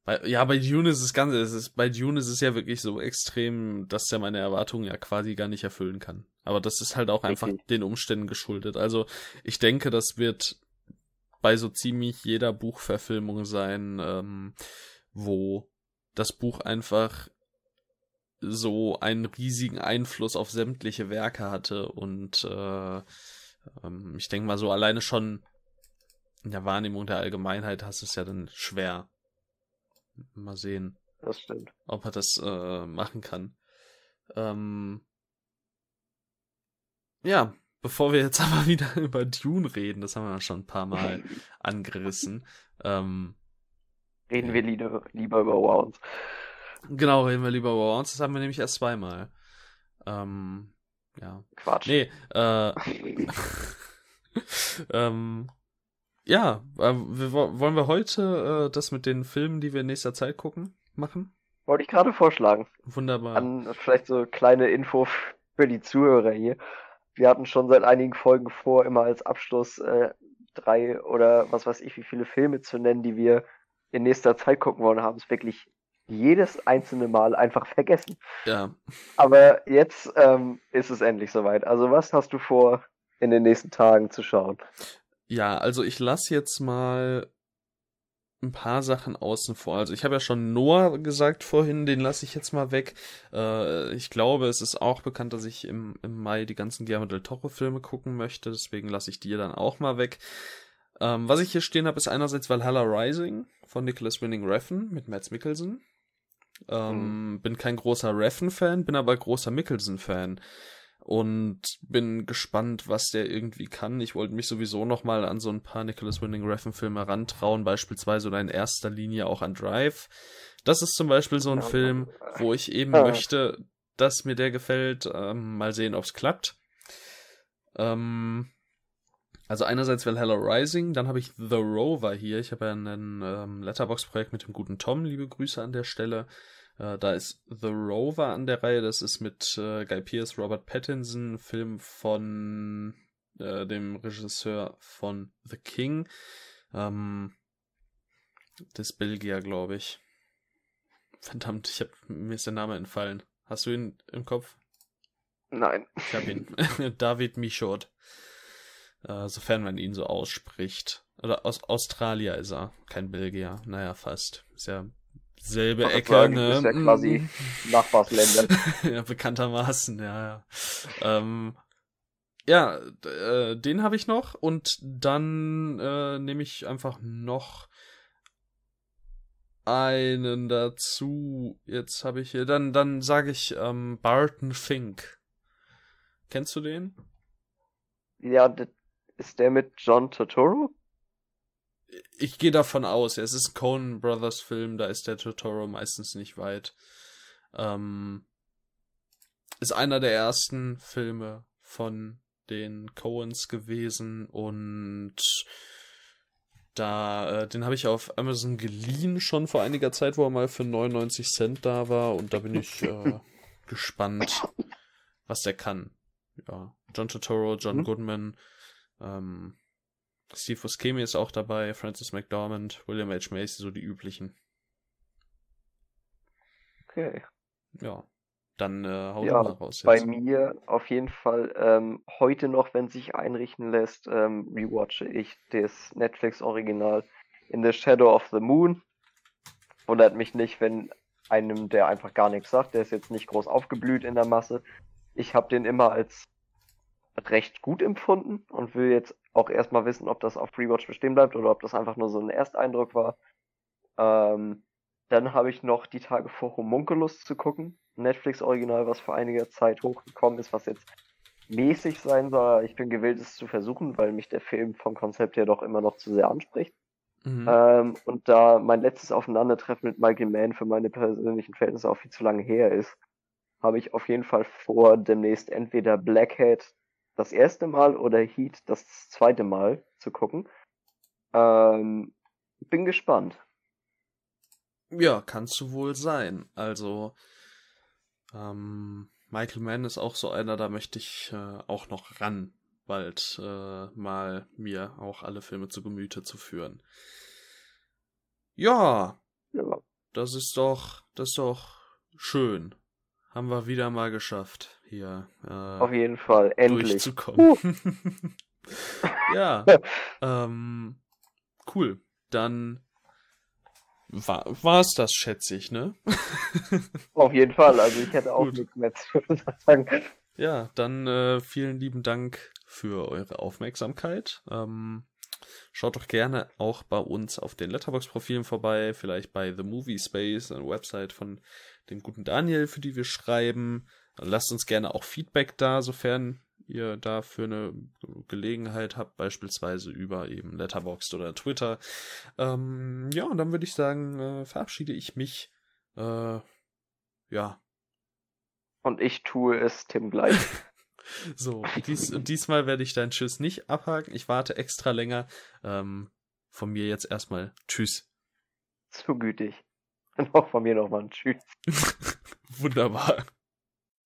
Bei, ja, bei Dune ist es ganz, es ist, bei Dune ist es ja wirklich so extrem, dass der meine Erwartungen ja quasi gar nicht erfüllen kann. Aber das ist halt auch einfach okay. den Umständen geschuldet. Also ich denke, das wird bei so ziemlich jeder Buchverfilmung sein, ähm, wo das Buch einfach so einen riesigen Einfluss auf sämtliche Werke hatte und äh, ähm, ich denke mal so alleine schon in der Wahrnehmung der Allgemeinheit hast du es ja dann schwer. Mal sehen. Das stimmt. Ob er das äh, machen kann. Ähm, ja, bevor wir jetzt aber wieder über Dune reden, das haben wir schon ein paar Mal angerissen. Ähm, reden wir lieber, lieber über Wounds. Genau, reden wir lieber über Wounds. Das haben wir nämlich erst zweimal. Ähm, ja. Quatsch. Nee, äh, ähm, ja, äh, wir, wollen wir heute äh, das mit den Filmen, die wir in nächster Zeit gucken, machen? Wollte ich gerade vorschlagen. Wunderbar. An vielleicht so kleine Info für die Zuhörer hier. Wir hatten schon seit einigen Folgen vor, immer als Abschluss äh, drei oder was weiß ich, wie viele Filme zu nennen, die wir in nächster Zeit gucken wollen, haben es wirklich jedes einzelne Mal einfach vergessen. Ja. Aber jetzt ähm, ist es endlich soweit. Also was hast du vor, in den nächsten Tagen zu schauen? Ja, also ich lasse jetzt mal ein paar Sachen außen vor. Also ich habe ja schon Noah gesagt vorhin, den lasse ich jetzt mal weg. Äh, ich glaube, es ist auch bekannt, dass ich im, im Mai die ganzen Guillermo del Toro Filme gucken möchte, deswegen lasse ich die dann auch mal weg. Ähm, was ich hier stehen habe, ist einerseits Valhalla Rising von Nicholas Winning Refn mit Mads Mikkelsen. Ähm, mhm. Bin kein großer Refn-Fan, bin aber großer Mikkelsen-Fan und bin gespannt, was der irgendwie kann. Ich wollte mich sowieso noch mal an so ein paar Nicholas Winding Refn Filme rantrauen, beispielsweise oder in erster Linie auch an Drive. Das ist zum Beispiel so ein Film, wo ich eben möchte, dass mir der gefällt. Ähm, mal sehen, ob's klappt. Ähm, also einerseits Valhalla Rising, dann habe ich The Rover hier. Ich habe ja ein ähm, Letterbox-Projekt mit dem guten Tom. Liebe Grüße an der Stelle. Äh, da ist The Rover an der Reihe. Das ist mit äh, Guy Pearce, Robert Pattinson, Film von äh, dem Regisseur von The King. Ähm, des Belgier, glaube ich. Verdammt, ich hab, mir ist der Name entfallen. Hast du ihn im Kopf? Nein. Ich habe ihn. David Michaud. Äh, sofern man ihn so ausspricht. Oder aus Australier ist er, kein Belgier. Naja, fast. Ist ja selbe Ecke, sagen, ne? Ist ja quasi mhm. Nachbarsländer. ja, bekanntermaßen, ja, ja. ähm, ja, äh, den habe ich noch und dann äh, nehme ich einfach noch einen dazu. Jetzt habe ich hier, dann, dann sage ich ähm, Barton Fink. Kennst du den? Ja, ist der mit John Totoro? Ich gehe davon aus, es ist ein Coen Brothers Film, da ist der Totoro meistens nicht weit. Ähm, ist einer der ersten Filme von den Coens gewesen und da, äh, den habe ich auf Amazon geliehen schon vor einiger Zeit, wo er mal für 99 Cent da war und da bin ich äh, gespannt, was der kann. Ja, John Totoro, John mhm. Goodman, ähm, Steve Buscemi ist auch dabei, Francis McDormand, William H. Macy, so die üblichen. Okay. Ja. Dann äh, hau ja, mal raus. Jetzt. Bei mir auf jeden Fall ähm, heute noch, wenn sich einrichten lässt, ähm, rewatche ich das Netflix-Original In the Shadow of the Moon. Wundert mich nicht, wenn einem der einfach gar nichts sagt. Der ist jetzt nicht groß aufgeblüht in der Masse. Ich habe den immer als recht gut empfunden und will jetzt auch erstmal wissen, ob das auf Rewatch bestehen bleibt oder ob das einfach nur so ein Ersteindruck war. Ähm, dann habe ich noch die Tage vor Homunculus zu gucken. Netflix-Original, was vor einiger Zeit hochgekommen ist, was jetzt mäßig sein soll. Ich bin gewillt, es zu versuchen, weil mich der Film vom Konzept her doch immer noch zu sehr anspricht. Mhm. Ähm, und da mein letztes Aufeinandertreffen mit Michael Mann für meine persönlichen Verhältnisse auch viel zu lange her ist, habe ich auf jeden Fall vor, demnächst entweder Blackhead das erste Mal oder Heat das zweite Mal zu gucken. Ähm, bin gespannt. Ja, kannst du wohl sein. Also, ähm, Michael Mann ist auch so einer, da möchte ich äh, auch noch ran, bald äh, mal mir auch alle Filme zu Gemüte zu führen. Ja, ja. Das ist doch, das ist doch schön. Haben wir wieder mal geschafft, hier. Äh, Auf jeden Fall, endlich. Durchzukommen. Uh. ja. ähm, cool. Dann war war's das, schätze ich, ne? Auf jeden Fall. Also ich hätte auch nichts mehr zu sagen. Ja, dann äh, vielen lieben Dank für eure Aufmerksamkeit. Ähm, Schaut doch gerne auch bei uns auf den Letterbox-Profilen vorbei, vielleicht bei The Movie Space, eine Website von dem guten Daniel, für die wir schreiben. Lasst uns gerne auch Feedback da, sofern ihr dafür eine Gelegenheit habt, beispielsweise über eben Letterboxd oder Twitter. Ähm, ja, und dann würde ich sagen, äh, verabschiede ich mich. Äh, ja. Und ich tue es Tim gleich. so, dies, diesmal werde ich deinen Tschüss nicht abhaken. Ich warte extra länger. Ähm, von mir jetzt erstmal Tschüss. Zu gütig. Und auch von mir nochmal ein Tschüss. Wunderbar.